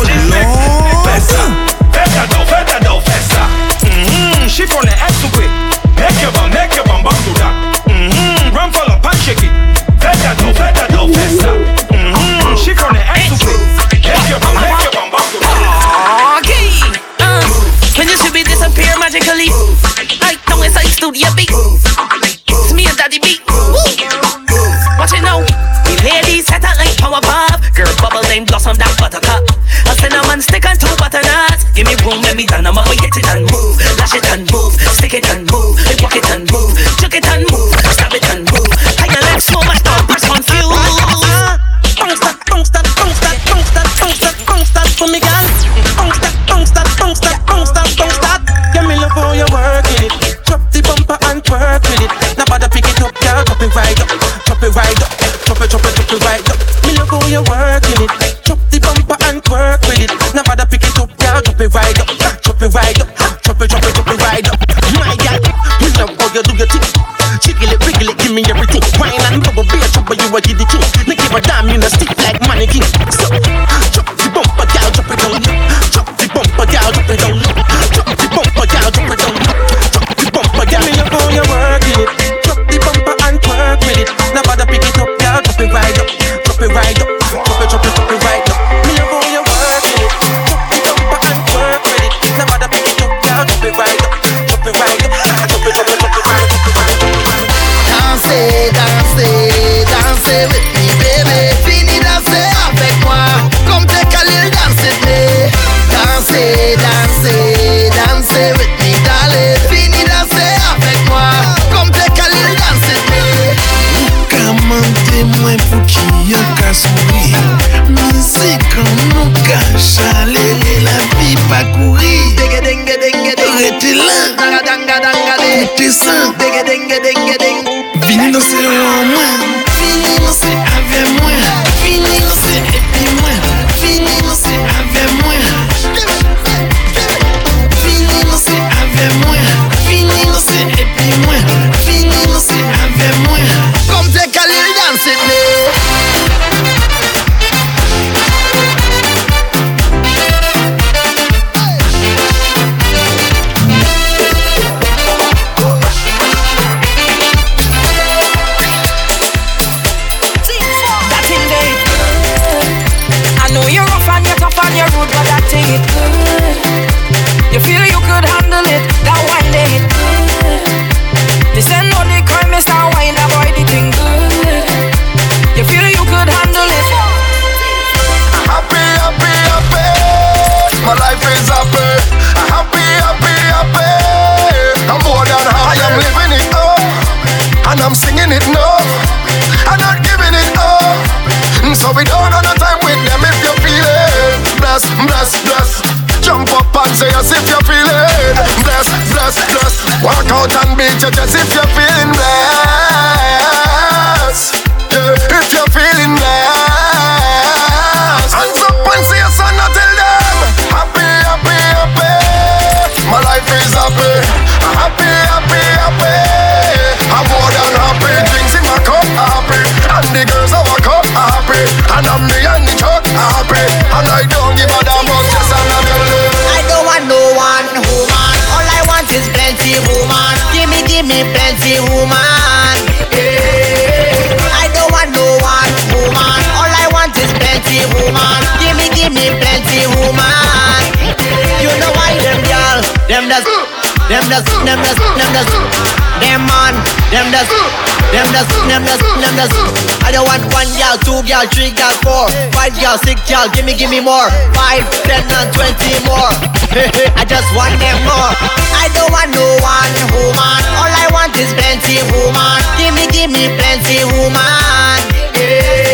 magically. Right now it's like studio beat. It's me and Daddy beat. Watch it now. We ladies set out like power pop. Girl bubble then blossom that buttercup. A cinnamon stick and two butternuts. Give me room, let me down. I'm up, hit it and move. Lash it and move. Stick it and move. Twerk with it. Bother pick it up, girl. Drop it right up, drop it right up, eh, drop it, drop it, drop it right up. Me love how you working it. Eh, drop the bumper and twerk with it. Bother pick it up, girl. Drop it right up, drop it right up, drop it, drop it, drop it right up. My girl, me love how you do your thing. Jiggle it, wiggle it, give me everything. Wine and bubble, be a trouble, you a giddy king. Now give a damn, you a stick like mannequin. So, woman. Give me, give me plenty woman. You know why them girl, them does, them does, them does, them does, them man, them does. Them does, them does, them does. I don't want one girl, two girl, three girl, four, five girl, six girl. Give me, give me more. Five, ten, and twenty more. I just want them more. I don't want no one woman. All I want is plenty woman. Give me, give me plenty woman. Yeah.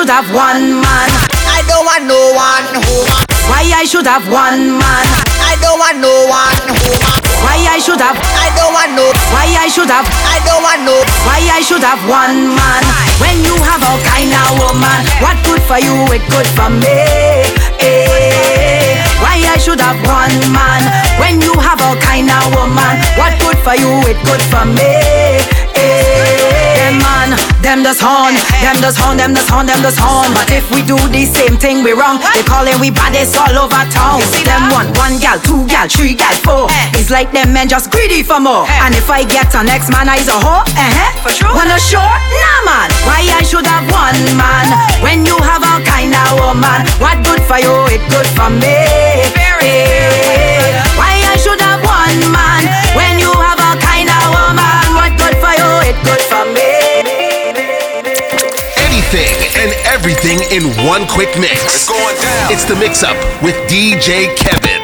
Should have one man? I don't want no one woman. Why I should have one man? I don't want no one woman. Why I should have? I don't want no. Why I should have? I don't want no. Why I should have one man? When you have all kind of woman, what good for you, it good for me. Eh. Why I should have one man? When you have all kind of woman, what good for you, it good for me them man, them does horn, them does horn, them does horn, them does horn. But if we do the same thing, we wrong. They calling we baddest all over town. See Them one, one gal, two gal, three gal, four. It's like them men just greedy for more. And if I get an next man, I's a whore. Uh huh. For sure. Wanna sure Nah man. Why I should have one man when you have all kind of woman? What good for you? It good for me. Why I should have one man when you have all kind of woman? What good for you? It good for me anything and everything in one quick mix. It's going down. It's the mix up with DJ Kevin.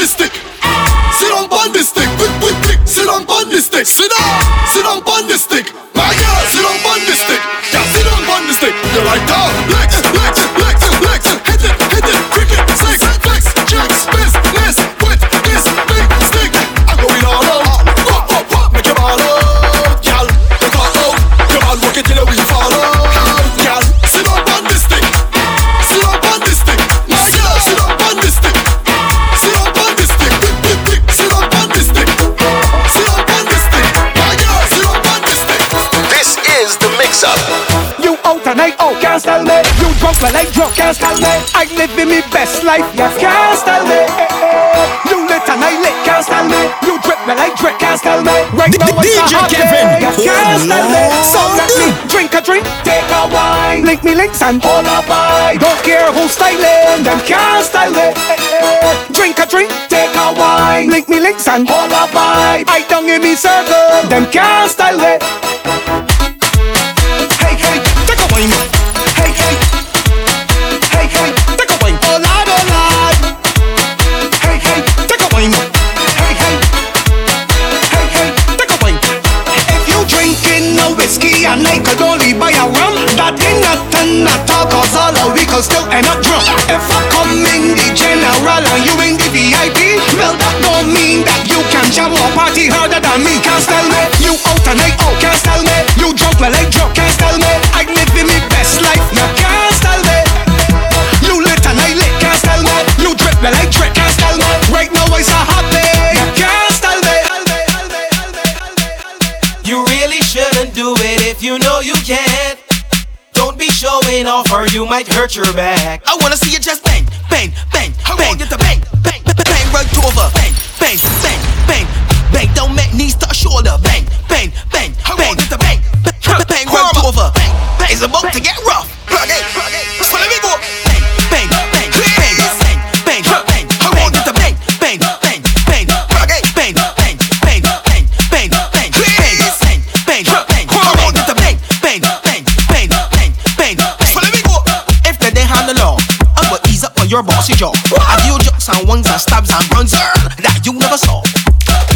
sadistic. make me links and all by. Don't care who's styling, them can't style it. Drink a drink, take a wine. Link me links and all by. I don't give me circle, them can't style it. Hey, hey, take a wine. might hurt your back. I wanna see you just sausage up. I deal jokes and ones and stabs and buns that you never saw.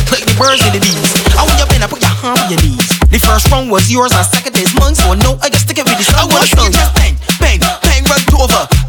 Click the birds and the bees. I want your pen, I put your hand on your knees. The first round was yours and second is mine, so no, I just stick it with this. I want to just pen, pen, pen, run over.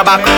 about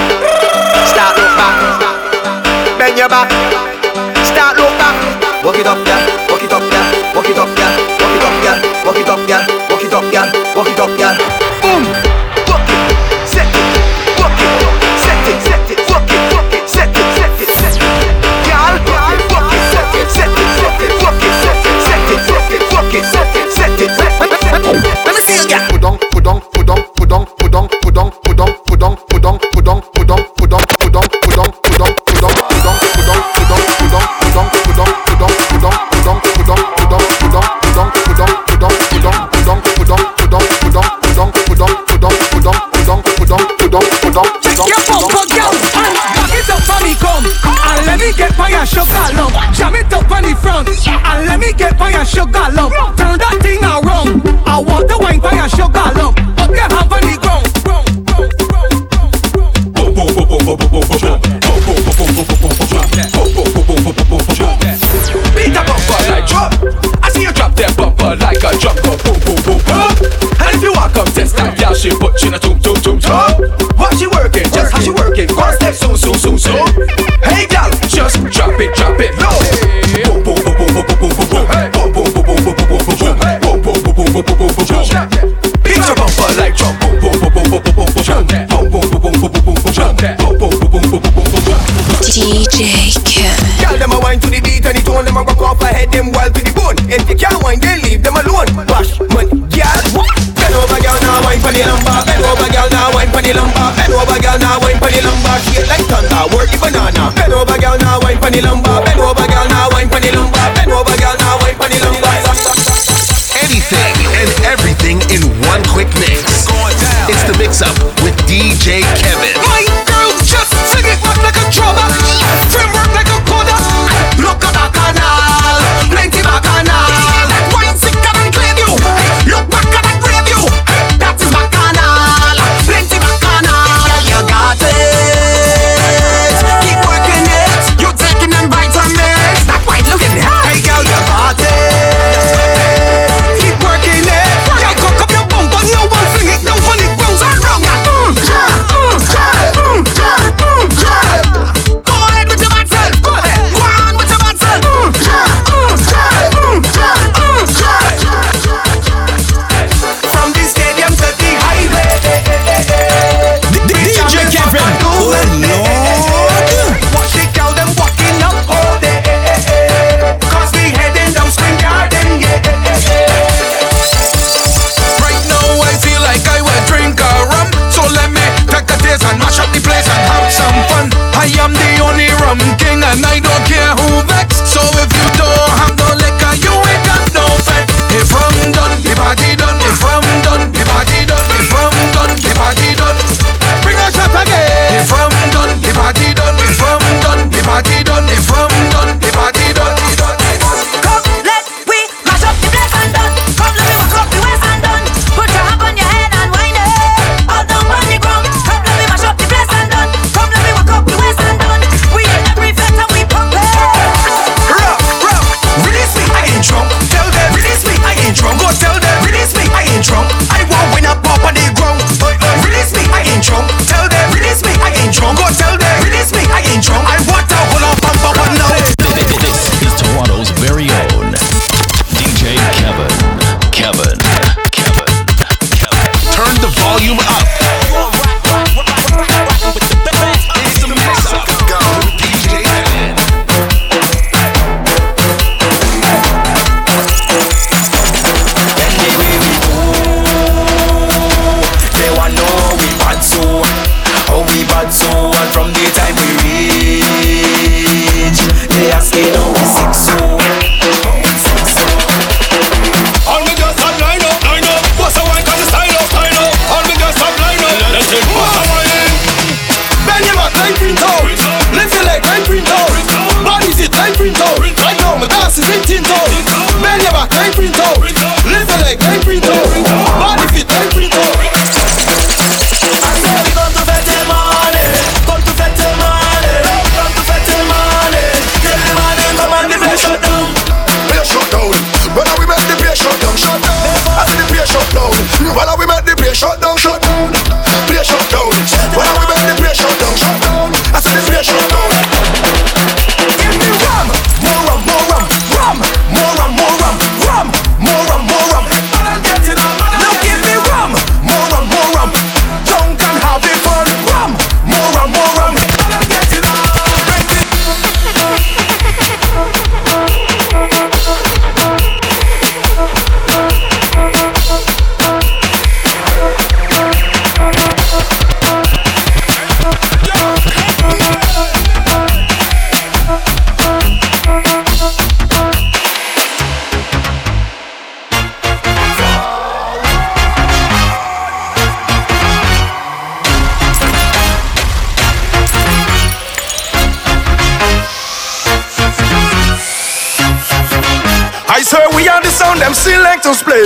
We are the sound them selectors play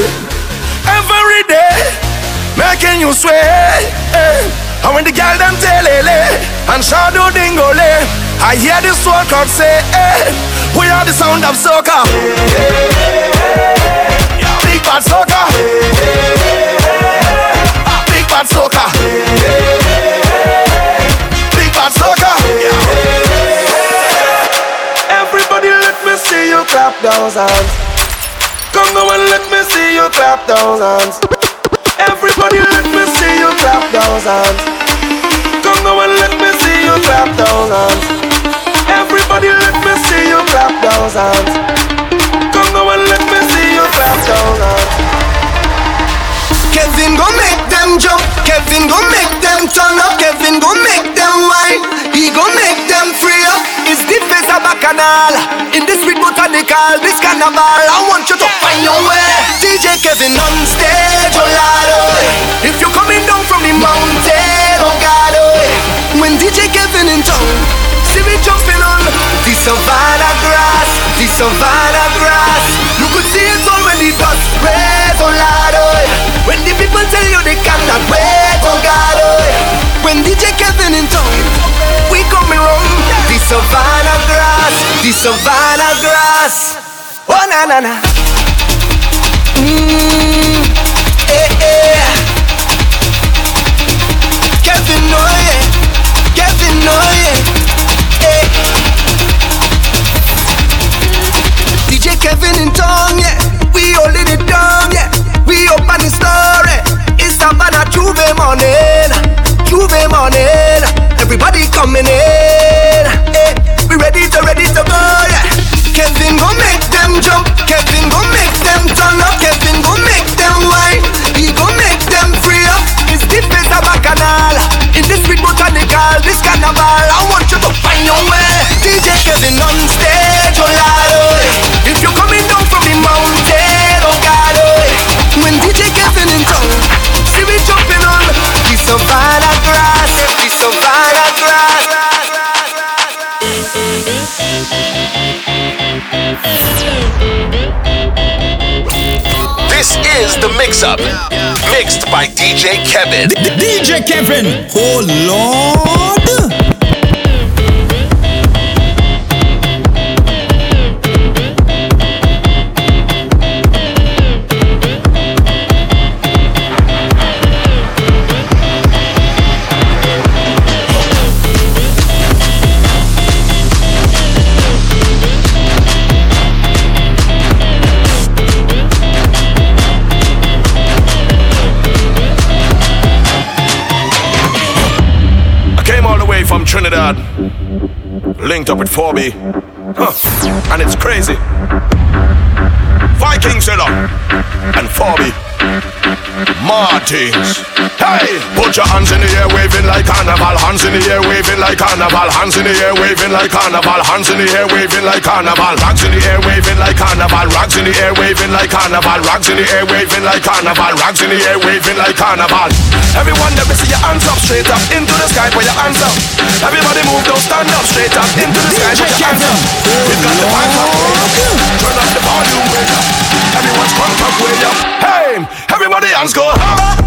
every day, making you swear. eh. And when the girl them tell and shadow dingole, I hear this soul crowd say, eh, we are the sound of soca. Big bad soca. Big bad soca. Big bad soca. Everybody let me see you clap those hands. Come go and let me see you clap those hands. Everybody let me see you clap those hands. Come go and let me see you clap those hands. Everybody let me see you clap those hands. Come go and let me see you clap those hands. Kevin go make them jump, Kevin go make them turn up, Kevin go make them wine, he go make bacchanal, in this sweet botanical, this carnival. I want you to find your way. DJ Kevin on stage, oh Lord, oh. If you're coming down from the mountain, oh God, oh. When DJ Kevin in town, see me jumping on the savannah grass, the savannah grass. You could see it all when the dust raise, oh Lord, oh. When the people tell you they cannot wait, oh God, oh. When DJ Kevin in town, we coming round savannah grass, the savannah grass. Oh na na na. Mm, eh, eh. Kevin, yeah. Kevin, yeah. Eh. DJ Kevin in town, yeah. We holding it down, yeah. We open the story. It's Savannah J'ouvert morning, J'ouvert morning. Everybody coming in, ready to ready to go, yeah. Kevin go make them jump, Kevin go make them turn up, Kevin go make them wine, he go make them free up. It's the face of bacchanal, in this sweet botanical, this carnival. I want you to find your way. DJ Kevin on stage, oh Lord, oh. If you're coming down from the mountain, oh God, oh. When DJ Kevin in town, see me jumping on the savannah This is the mix up, mixed by DJ Kevin. DJ Kevin. Oh Lord. Trinidad, linked up with 4B, huh. and it's crazy. Viking Zilla and 4B. Martins. Hey, put your hands in the air, waving like carnival. Hands in the air, waving like carnival. Hands in the air, waving like carnival. Hands in the air, waving like carnival. Rags in the air, waving like carnival. Rags in the air, waving like carnival. Rags in the air, waving like carnival. Rags in the air, waving like carnival. Everyone, let me see your hands up, straight up into the sky, put your hands up. Everybody move, don't stand up, straight up into the sky, put your hands up. We've got the vibes up, turn up the volume, way up. Everyone's crunk up, way up. Hey, everybody, hands go up.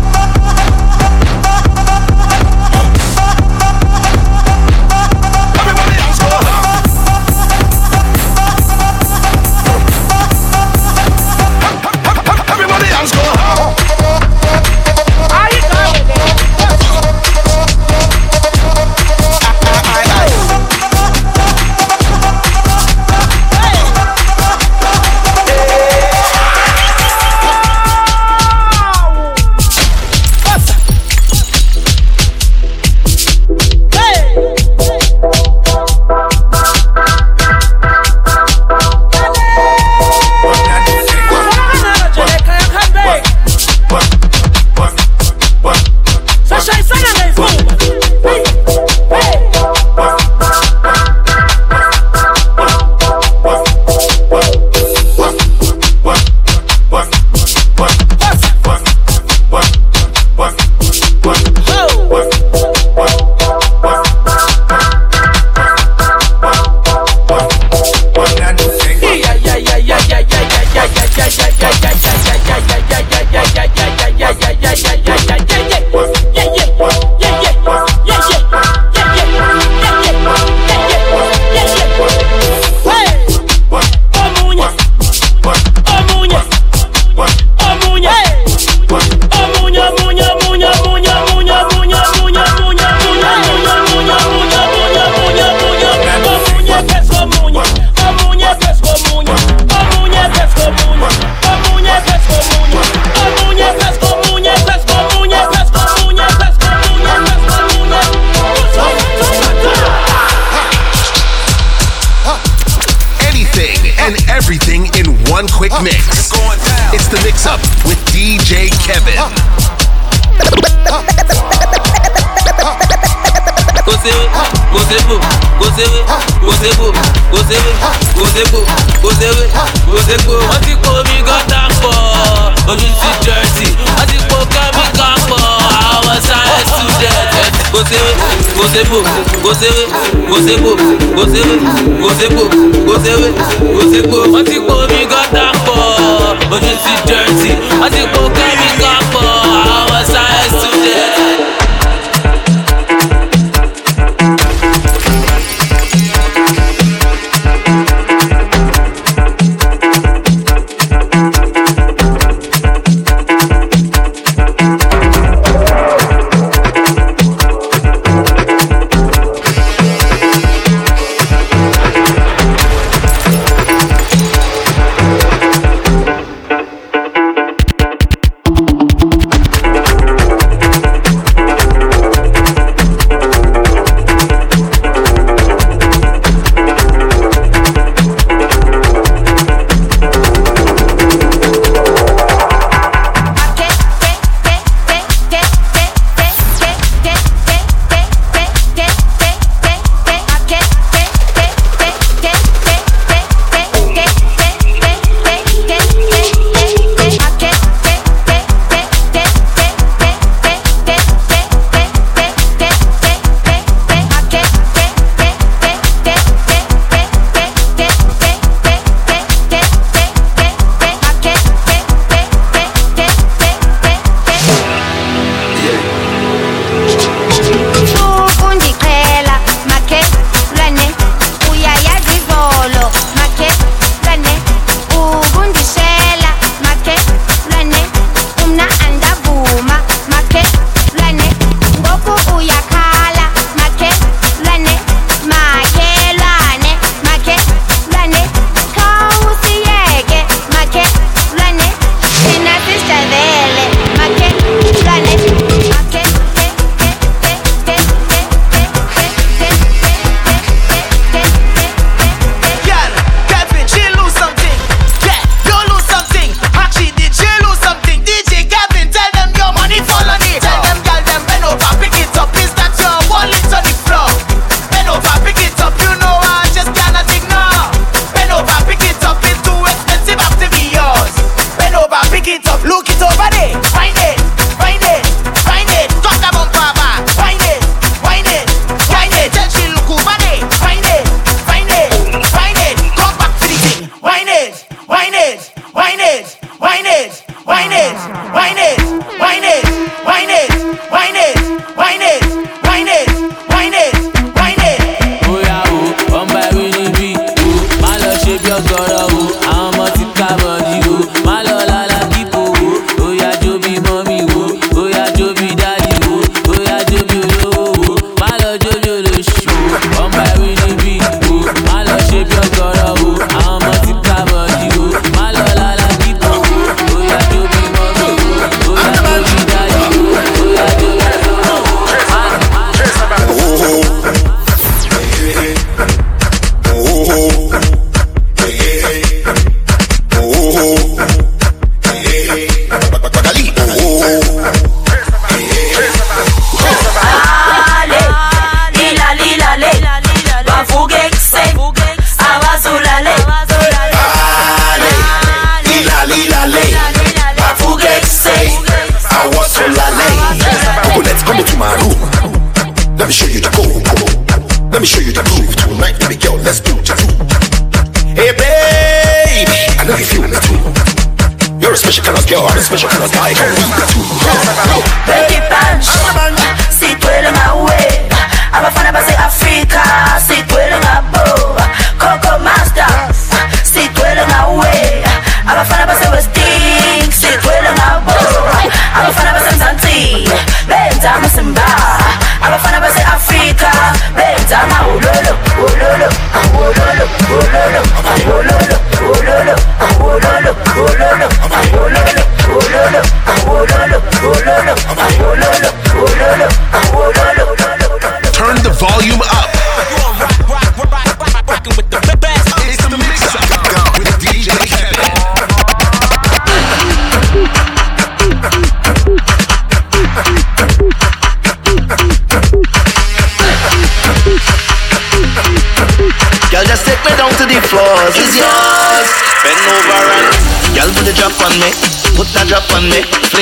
Gozebo, gozebe, gozebo, gozebe, gozebo, gozebe, gozebo. Wọ́n ti pò mí gọ́tà pọ̀, ojú ti dẹ̀rẹ̀tì. Wọ́n ti pò kẹ́míkà pọ̀, àwọn science student. me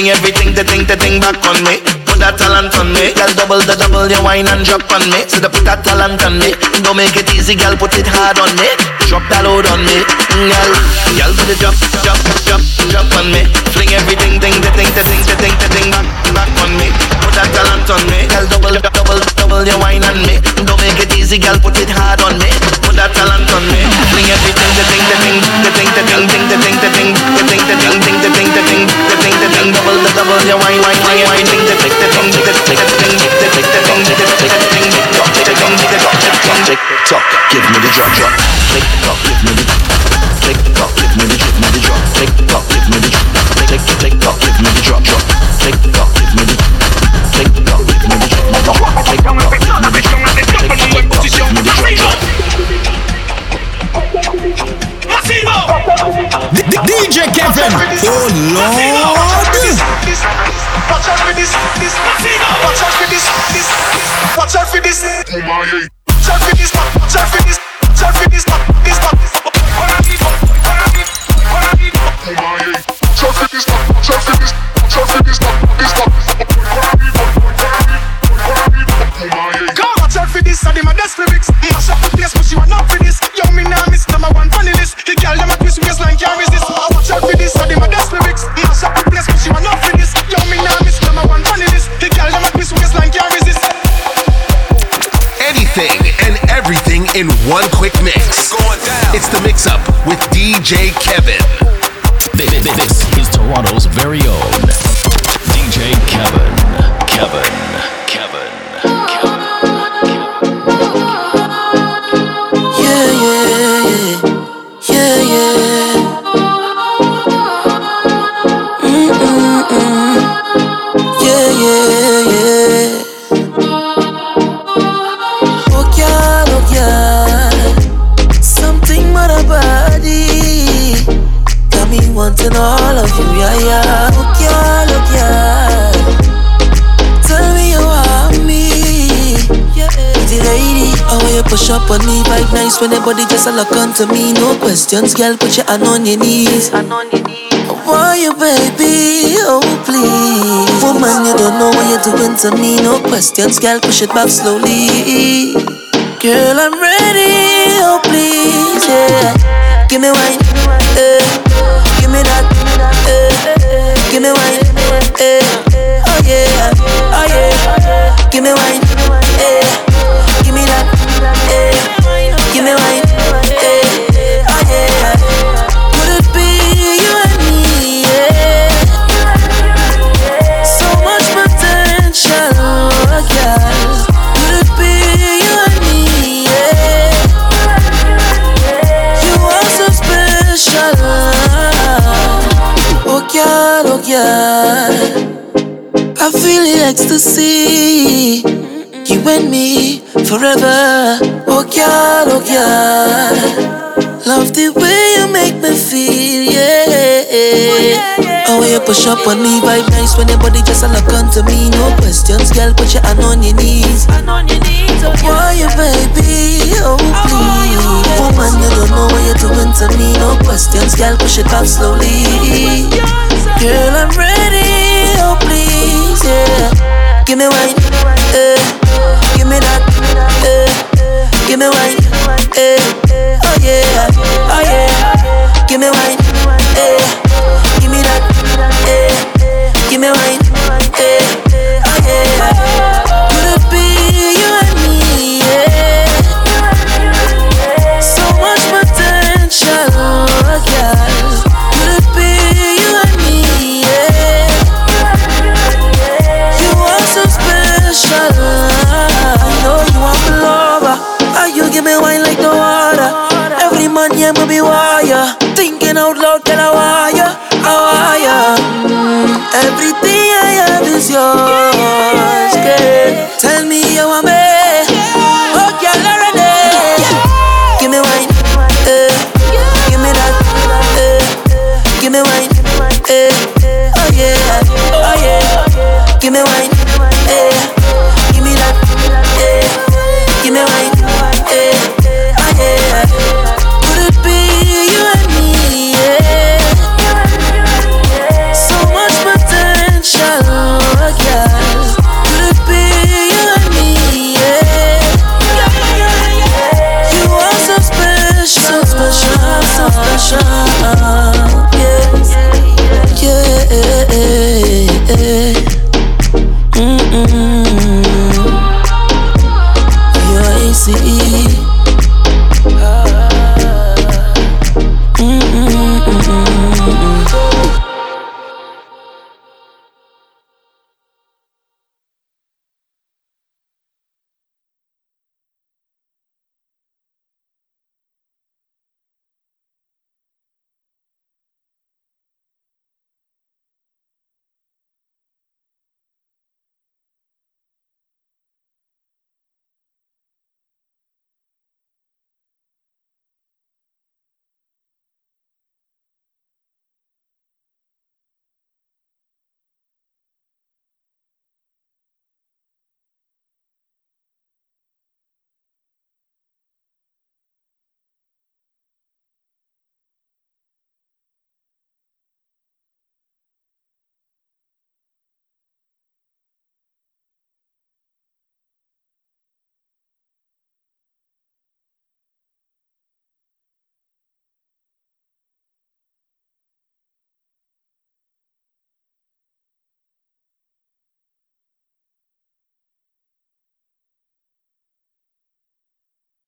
Everything, the thing, the thing back on me. Put that talent on me. Girl, double the double, your wine and drop on me. So the put that talent on me. Don't make it easy, girl, put it hard on me. Drop that load on me, mm, girl. Girl, put the drop, drop, drop, drop on me. Fling everything, thing, the thing, the thing, the thing, the thing back, back on me. That talent on me. Girl, double, double, double your wine on me. Don't make it easy, girl, put it hard on me. Put that talent on me. Fling everything, the thing, the thing, the thing, the thing, thing, the thing, the thing, the thing, the thing, thing, the thing, the thing, the thing, the thing, double, the double your wine, wine, wine, wine, thing, the thing, the thing, the thing, the thing, the thing, the thing, the thing, the thing, drop, drop, tick tock, give me the drop, drop, tick tock, give me the tick tock, give me the, give me the drop, tick tock, give me the tick, tick tock, give me the drop, drop, tick tock, give me the DJ Kevin. Oh Lord. Watch out for this, this, in one quick mix. It's the mix up with DJ Kevin. This, is Toronto's very own DJ Kevin. Kevin. Kevin. Push up on me, vibe nice when your body just a look onto me. No questions, girl, put your hand on your knees. Why you, baby? Oh, please. Woman, you don't know what you're doing to me. No questions, girl, push it back slowly. Girl, I'm ready. Oh, please, yeah. Give me wine, eh. Give me that, eh. Give me wine, eh. Oh, yeah, oh, yeah. Give me wine, ecstasy. You and me forever. Oh, girl, oh, girl. Love the way you make me feel, yeah. Oh, you push up on me, vibe nice when your body just a look onto me. No questions, girl, put your hand on your knees. On oh you, baby? Oh, please. Woman, you don't know what you're doing to me. No questions, girl, push it back slowly. Girl, I'm ready oh please, yeah. Give me wine, eh. Give me that, eh. Give me wine, eh. Oh yeah, oh yeah. Give me wine, eh. Give me that, eh. Give me wine, eh. Oh yeah. Could it be? Everything